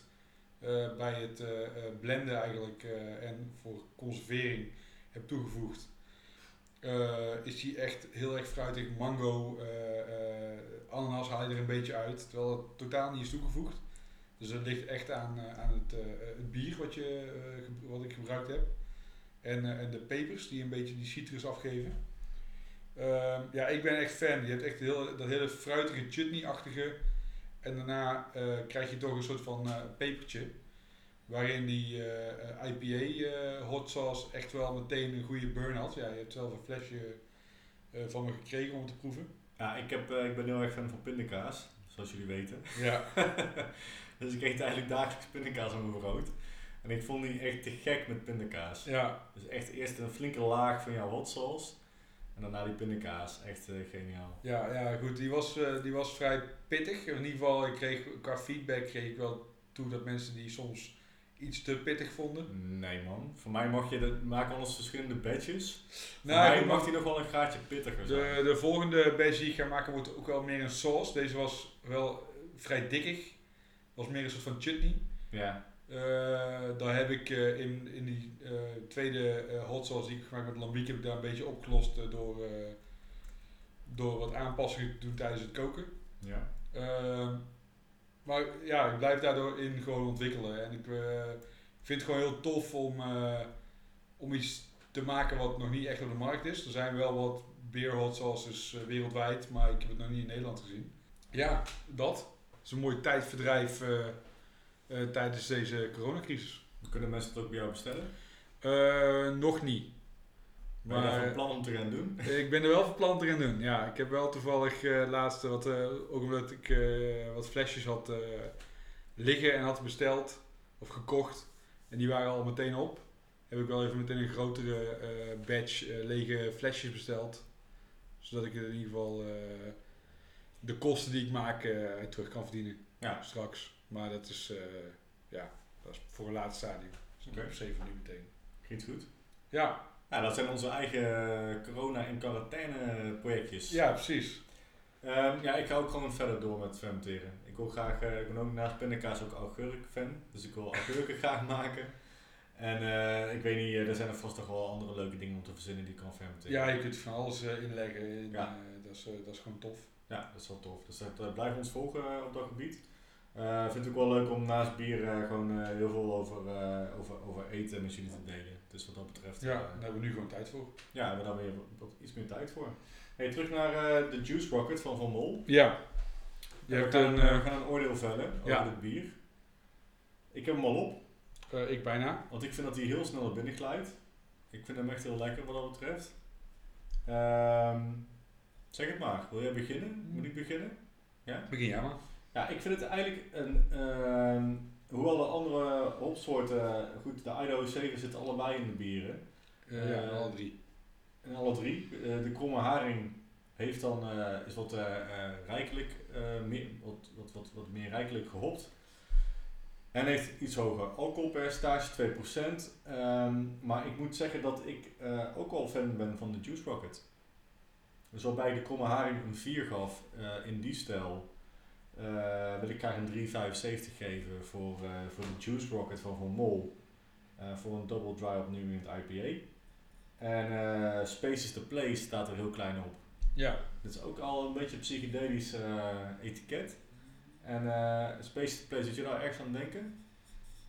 Speaker 1: eh, bij het eh, eh, blenden eigenlijk eh, en voor conservering heb toegevoegd. Eh, is hij echt heel erg fruitig. Mango, eh, eh, ananas haal je er een beetje uit, terwijl het totaal niet is toegevoegd. Dus dat ligt echt aan, aan het, het bier wat, je, wat ik gebruikt heb. En, en de pepers die een beetje die citrus afgeven. Ehm, ja, ik ben echt fan. Je hebt echt heel, dat hele fruitige chutney-achtige. En daarna krijg je toch een soort van pepertje. Waarin die eh, eh, IPA eh, hot sauce echt wel meteen een goede burn had. Ja, je hebt zelf een flesje van me gekregen om te proeven.
Speaker 2: Ja, ik, heb, ik ben heel erg fan van pindakaas, zoals jullie weten.
Speaker 1: Ja. [LAUGHS]
Speaker 2: dus ik eet eigenlijk dagelijks pindakaas op mijn brood. En ik vond die echt te gek met pindakaas.
Speaker 1: ja.
Speaker 2: Dus echt eerst een flinke laag van jouw hot sauce. En daarna die pindakaas. Echt geniaal.
Speaker 1: Ja, ja, goed. Die was, die was vrij pittig. In ieder geval, ik kreeg, qua feedback kreeg ik wel toe dat mensen die soms iets te pittig vonden.
Speaker 2: Nee man. Voor mij mag je dat maken anders verschillende badges. Voor
Speaker 1: Nou,
Speaker 2: mij
Speaker 1: ik
Speaker 2: mag die nog wel een graadje pittiger zijn.
Speaker 1: de, de volgende badge die ik ga maken wordt ook wel meer een sauce. Deze was wel vrij dikkig. Was meer een soort van chutney.
Speaker 2: Ja.
Speaker 1: Eh, daar heb ik eh, in, in die eh, tweede hot sauce die ik gemaakt met lambiek heb ik daar een beetje opgelost door, door wat aanpassingen te doen tijdens het koken.
Speaker 2: Ja.
Speaker 1: Maar ja, ik blijf daardoor in gewoon ontwikkelen. En ik, eh, vind het gewoon heel tof om, eh, om iets te maken wat nog niet echt op de markt is. Er zijn wel wat beer hot sauces eh, wereldwijd, maar ik heb het nog niet in Nederland gezien. Ja, dat. Het is een mooi tijdverdrijf tijdens deze coronacrisis.
Speaker 2: Kunnen mensen het ook bij jou bestellen?
Speaker 1: Nog niet.
Speaker 2: Ben je
Speaker 1: Maar-
Speaker 2: van plan om te gaan doen? [LAUGHS]
Speaker 1: Ik ben er wel van plan te gaan doen. Ja, ik heb wel toevallig eh laatst wat, eh, ook omdat ik eh, wat flesjes had liggen en had besteld of gekocht. En die waren al meteen op. Heb ik wel even meteen een grotere batch lege flesjes besteld. Zodat ik in ieder geval de kosten die ik maak terug kan verdienen.
Speaker 2: Ja.
Speaker 1: Straks. Maar dat is, ja, dat is voor een laatste stadium. Dus ik se van nu meteen.
Speaker 2: Klinkt goed.
Speaker 1: Ja,
Speaker 2: Nou, dat zijn onze eigen corona- en quarantaine projectjes.
Speaker 1: ja precies.
Speaker 2: Ehm, ja, ik ga ook gewoon verder door met fermenteren. Ik wil graag, eh, ik ben ook naast pindakaas ook augurk fan. Dus ik wil augurken [LAUGHS] graag maken. En eh, ik weet niet, eh, er zijn er vast toch wel andere leuke dingen om te verzinnen die ik kan fermenteren.
Speaker 1: Ja, je kunt van alles inleggen. In,
Speaker 2: Ja.
Speaker 1: dat, is, dat is gewoon tof.
Speaker 2: Ja, dat is wel tof. Dus dat, blijf ons volgen op dat gebied. Vind het ook wel leuk om naast bier gewoon heel veel over, over, over eten met jullie te delen. Dus wat dat betreft,
Speaker 1: Ja,
Speaker 2: eh,
Speaker 1: daar hebben we nu gewoon tijd voor.
Speaker 2: ja, hebben we daar weer wat, iets meer tijd voor. Hey, terug naar eh, de Juice Rocket van Van Mol.
Speaker 1: Ja. Je
Speaker 2: we, gaan,
Speaker 1: een,
Speaker 2: eh, we gaan een oordeel vellen over
Speaker 1: Ja.
Speaker 2: het bier. Ik heb hem al op,
Speaker 1: ik bijna.
Speaker 2: want ik vind dat hij heel snel naar binnen glijdt. Ik vind hem echt heel lekker wat dat betreft. Ehm, zeg het maar, wil jij beginnen? Moet ik beginnen?
Speaker 1: Begin jij maar.
Speaker 2: Ja, ik vind het eigenlijk een. ehm, hoewel de andere hopsoorten. Goed, de Idaho 7 zitten allebei in de bieren.
Speaker 1: Eh, ja,
Speaker 2: Eh,
Speaker 1: alle drie.
Speaker 2: En alle drie. Eh, de kromme haring heeft dan, eh, is wat rijkelijk, meer, wat, wat, wat, wat meer rijkelijk gehopt. En heeft iets hoger alcoholpercentage, 2%. Ehm, maar ik moet zeggen dat ik ook wel fan ben van de Juice Rocket. Dus waarbij de kromme haring een 4 gaf in die stijl, wil ik graag een 3,75 geven voor, eh, voor de Juice Rocket van Van Mol. eh, voor een double dry op New England IPA. En eh Spaces to Play staat er heel klein op.
Speaker 1: Ja.
Speaker 2: Dat is ook al een beetje een psychedelisch eh, etiket. En eh Spaces to Play, zit je daar ergens aan denken?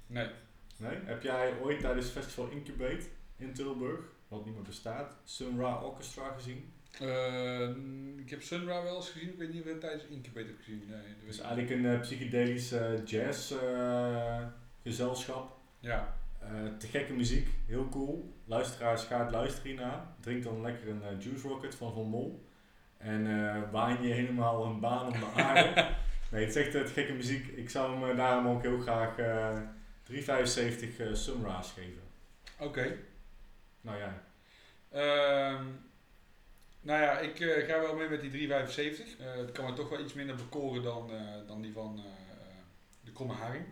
Speaker 1: Nee.
Speaker 2: Nee? Heb jij ooit tijdens Festival Incubate in Tilburg, wat niet meer bestaat, Sun Ra Orchestra gezien?
Speaker 1: Eh, ik heb Sunra wel eens gezien. Ik weet niet of ik het tijdens Incubate heb gezien. Nee, dat
Speaker 2: is eigenlijk een eh, psychedelisch eh, jazz eh, gezelschap.
Speaker 1: Ja.
Speaker 2: Te gekke muziek, heel cool. Luisteraars, gaat luisteren hiernaar. Drink dan lekker een Juice Rocket van Van Mol. En waan je helemaal een baan om de [LAUGHS] aarde. nee, het is echt het gekke muziek. Ik zou hem daarom ook heel graag eh 3,75 eh Sunrise geven.
Speaker 1: Oké.
Speaker 2: Nou ja,
Speaker 1: Ehm, nou ja, ik eh, ga wel mee met die 3,75. Eh het kan me toch wel iets minder bekoren dan, eh, dan die van eh, de kromme haring.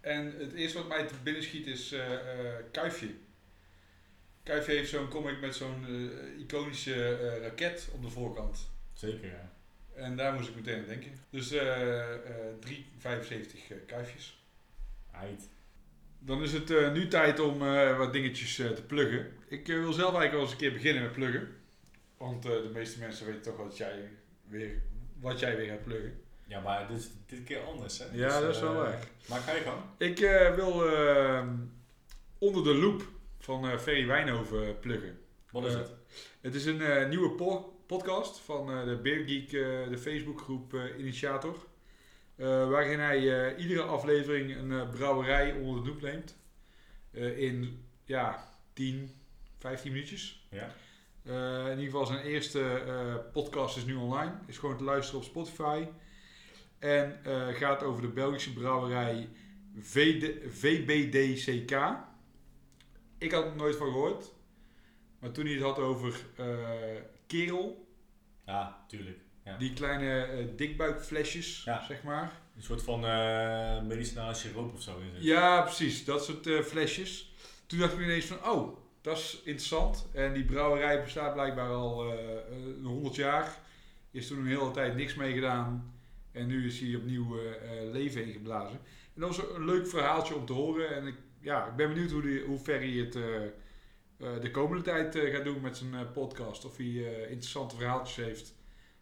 Speaker 1: En het eerste wat mij te binnen schiet is eh eh, Kuifje. Kuifje heeft zo'n comic met zo'n eh, iconische eh, raket op de voorkant.
Speaker 2: zeker ja.
Speaker 1: En daar moest ik meteen aan denken. Dus eh eh 3,75 eh, kuifjes.
Speaker 2: Ait.
Speaker 1: Dan is het eh, nu tijd om eh, wat dingetjes eh, te pluggen. Ik eh, wil zelf eigenlijk wel eens een keer beginnen met pluggen. Want eh, de meeste mensen weten toch wat jij weer, wat jij weer gaat pluggen.
Speaker 2: Ja, maar dit is dit keer anders hè.
Speaker 1: Ja, dat is wel
Speaker 2: eh,
Speaker 1: waar.
Speaker 2: Maar ga je gang.
Speaker 1: Ik eh, wil eh, onder de loop van Ferry Wijnhoven pluggen.
Speaker 2: Wat is het?
Speaker 1: Het is een nieuwe po- podcast van de Beer Geek, eh, de Facebookgroep Initiator. Waarin hij iedere aflevering een brouwerij onder de loep neemt. In ja, 10, 15 minuutjes.
Speaker 2: Ja.
Speaker 1: Eh, in ieder geval zijn eerste eh, podcast is nu online. Is gewoon te luisteren op Spotify. En eh, gaat over de Belgische brouwerij VD, VBDCK. Ik had er nooit van gehoord. Maar toen hij het had over kerel.
Speaker 2: Ja, tuurlijk. Ja.
Speaker 1: Die kleine dikbuikflesjes,
Speaker 2: Ja.
Speaker 1: zeg maar.
Speaker 2: Een soort van medicinale siroop of zo.
Speaker 1: Ja, precies. Dat soort flesjes. Toen dacht ik ineens van, oh, dat is interessant. En die brouwerij bestaat blijkbaar al eh eh, 100 jaar. Is toen een hele tijd niks mee gedaan. En nu is hier opnieuw eh, eh, leven ingeblazen. En dat was een leuk verhaaltje om te horen. En ik, ja, ik ben benieuwd hoe, die, hoe hij het eh, eh, de komende tijd eh, gaat doen met zijn eh, podcast. Of hij eh, interessante verhaaltjes heeft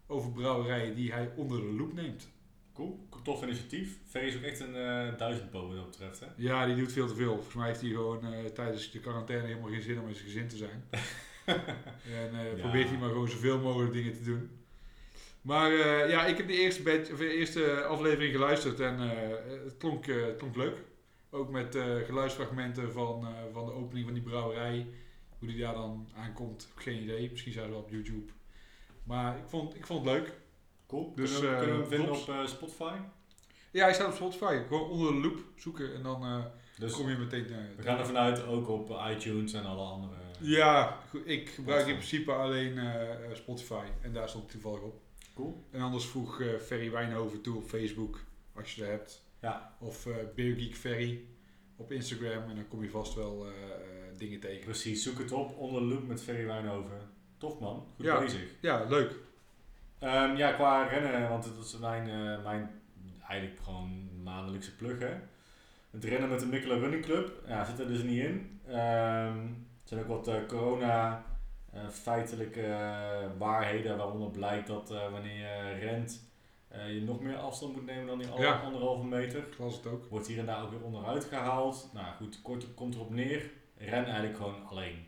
Speaker 1: over brouwerijen die hij onder de loep neemt.
Speaker 2: Cool. Tof initiatief. Ferry is ook echt een eh duizendpo wat dat betreft. Hè?
Speaker 1: Ja, die doet veel te veel. Volgens mij heeft hij gewoon eh, tijdens de quarantaine helemaal geen zin om met zijn gezin te zijn. [LAUGHS] en eh,
Speaker 2: Ja.
Speaker 1: probeert hij maar gewoon zoveel mogelijk dingen te doen. Maar ja, ik heb de eerste, bed, of de eerste aflevering geluisterd en het, klonk, het klonk leuk. Ook met geluidsfragmenten van, van de opening van die brouwerij. Hoe die daar dan aankomt, geen idee. Misschien zijn ze wel op YouTube. Maar ik vond, ik vond het leuk.
Speaker 2: Cool.
Speaker 1: Dus,
Speaker 2: kunnen, we,
Speaker 1: eh,
Speaker 2: kunnen we hem vinden op eh, Spotify?
Speaker 1: Ja, hij staat op Spotify. Gewoon onder de loop zoeken en dan eh,
Speaker 2: Dus
Speaker 1: kom je meteen... eh,
Speaker 2: we gaan ervan uit ook op iTunes en alle andere.
Speaker 1: Ja, ik gebruik in principe alleen Spotify en daar stond ik toevallig op.
Speaker 2: Cool.
Speaker 1: En anders voeg Ferry Wijnhoven toe op Facebook, als je dat hebt.
Speaker 2: Ja,
Speaker 1: Of eh Beer Geek Ferry op Instagram en dan kom je vast wel dingen tegen.
Speaker 2: precies. Zoek het op. Onder de loop met Ferry Wijnhoven. Tof man. Goed
Speaker 1: Ja.
Speaker 2: bezig.
Speaker 1: Ja, leuk.
Speaker 2: Ehm, ja, qua rennen, want dat is mijn, eh, mijn eigenlijk gewoon maandelijkse plug hè. Het rennen met de Mikkelen Running Club, ja, zit er dus niet in. Ehm, er zijn ook wat eh, corona eh, feitelijke waarheden waaronder blijkt dat wanneer je rent je nog meer afstand moet nemen dan die
Speaker 1: Ja.
Speaker 2: anderhalve meter.
Speaker 1: Ik las het ook.
Speaker 2: Wordt hier en daar ook weer onderuit gehaald. Nou goed, kort komt erop neer. Ren eigenlijk gewoon alleen.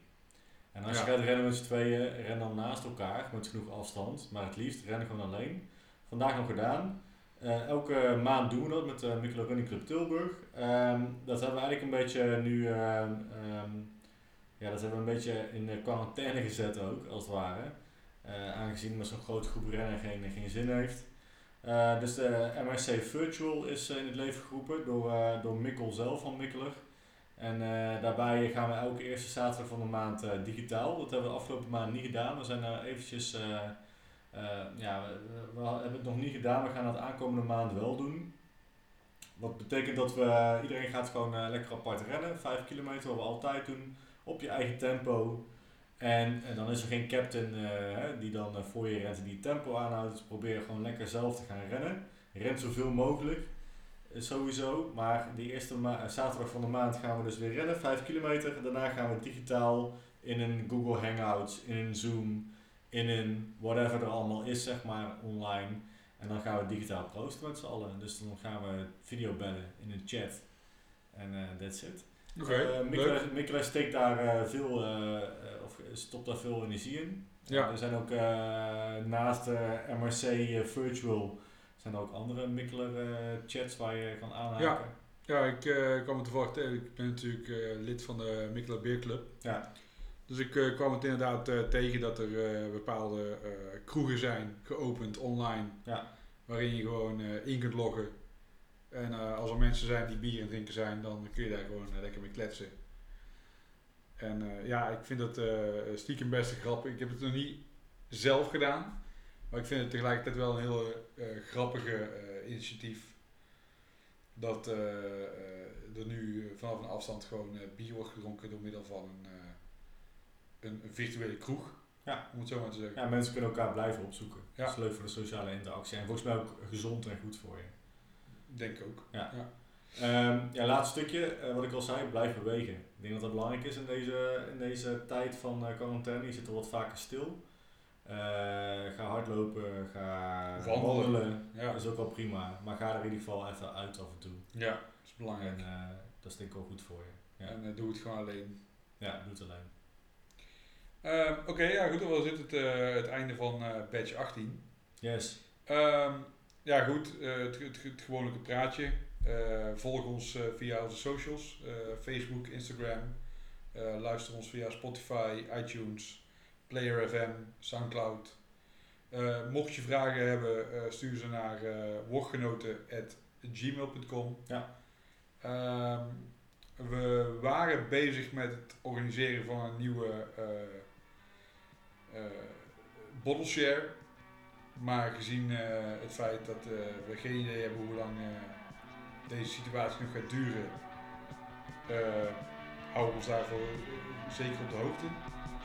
Speaker 2: En als je gaat rennen met z'n tweeën, ren dan naast elkaar met genoeg afstand. Maar het liefst ren gewoon alleen. Vandaag nog gedaan. Eh, elke maand doen we dat met de Mikkelen Running Club Tilburg. Ehm, dat hebben we eigenlijk een beetje nu... ehm, ehm, ja, dat hebben we een beetje in de quarantaine gezet ook, als het ware. Eh, aangezien met zo'n grote groep rennen geen, geen zin heeft. Eh, dus de MRC Virtual is eh, in het leven geroepen door, eh, door Mikkel zelf van Mikkeler. En eh, daarbij gaan we elke eerste zaterdag van de maand eh, digitaal. Dat hebben we de afgelopen maand niet gedaan. We zijn eventjes... eh, eh, ja, we, hebben het nog niet gedaan. We gaan het aankomende maand wel doen. Wat betekent dat we... Iedereen gaat gewoon lekker apart rennen. Vijf kilometer, wat we altijd doen. Op je eigen tempo. En, dan is er geen captain die dan voor je rent en die tempo aanhoudt. Dus probeer gewoon lekker zelf te gaan rennen. Ren zoveel mogelijk. Eh, Sowieso. Maar die eerste eh, zaterdag van de maand gaan we dus weer rennen. 5 kilometer. Daarna gaan we digitaal in een Google Hangouts, in een Zoom, in een whatever er allemaal is, zeg maar, online. En dan gaan we digitaal proosten met z'n allen. Dus dan gaan we video bellen in een chat. En eh that's it.
Speaker 1: Oké,
Speaker 2: Eh,
Speaker 1: leuk.
Speaker 2: Mikkel, Mikkel steekt daar eh, veel, eh, eh, of stopt daar veel energie in.
Speaker 1: Ja.
Speaker 2: Eh, er zijn ook eh, naast de MRC eh, Virtual zijn er ook andere Mikkeler eh, chats waar je kan aanhaken.
Speaker 1: Ja. Ja, ik eh, kwam het toevallig tegen. Ik ben natuurlijk eh, lid van de Mikkelen Beer Club.
Speaker 2: Ja.
Speaker 1: Dus ik kwam het inderdaad tegen dat er bepaalde kroegen zijn geopend online.
Speaker 2: Ja.
Speaker 1: Waarin je gewoon in kunt loggen. En als er mensen zijn die bier het drinken zijn, dan kun je daar gewoon lekker mee kletsen. En ja, ik vind dat stiekem best een grappig. Ik heb het nog niet zelf gedaan. Maar ik vind het tegelijkertijd wel een heel eh, grappige eh, initiatief. Dat eh, eh, er nu vanaf een afstand gewoon eh, bier wordt gedronken door middel van een, eh, een, een virtuele kroeg.
Speaker 2: Ja.
Speaker 1: Om het zo maar te zeggen.
Speaker 2: Ja, mensen kunnen elkaar blijven opzoeken.
Speaker 1: Ja.
Speaker 2: Dat is leuk voor de sociale interactie. En volgens mij ook gezond en goed voor je.
Speaker 1: Denk ik ook.
Speaker 2: Ehm, ja, laatste stukje, eh, wat ik al zei, blijf bewegen. Ik denk dat dat belangrijk is in deze, in deze tijd van eh, quarantaine. Je zit er wat vaker stil. Eh, ga hardlopen, ga
Speaker 1: Wandelen.
Speaker 2: wandelen.
Speaker 1: Ja,
Speaker 2: Dat is ook wel prima. Maar ga er in ieder geval even uit af en toe.
Speaker 1: ja dat is belangrijk.
Speaker 2: En eh, dat is denk ik ook goed voor je. Ja,
Speaker 1: En eh, doe het gewoon alleen.
Speaker 2: ja doe het alleen.
Speaker 1: Ehm, Oké, ja goed, dan dit het, het einde van eh badge 18.
Speaker 2: Yes.
Speaker 1: Ehm, ja goed, het, het, het gewone praatje. Volg ons via onze socials. Facebook, Instagram. Luister ons via Spotify, iTunes, Player FM, Soundcloud. Eh, mocht je vragen hebben, eh, stuur ze naar uh, woordgenoten.gmail.com.
Speaker 2: Ja.
Speaker 1: Ehm, we waren bezig met het organiseren van een nieuwe eh, eh, bottle share. Maar gezien eh, het feit dat eh, we geen idee hebben hoe lang eh, deze situatie nog gaat duren, eh, houden we ons daarvoor eh, zeker op de hoogte.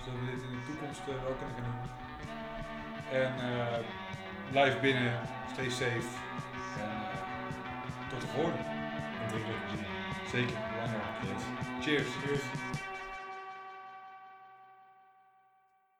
Speaker 1: Zodat we dit in de toekomst eh, wel kunnen gaan doen. En eh, blijf binnen, stay safe. En eh, tot de volgende.
Speaker 2: En drink lekker.
Speaker 1: Zeker, belangrijk. Cheers.
Speaker 2: Cheers.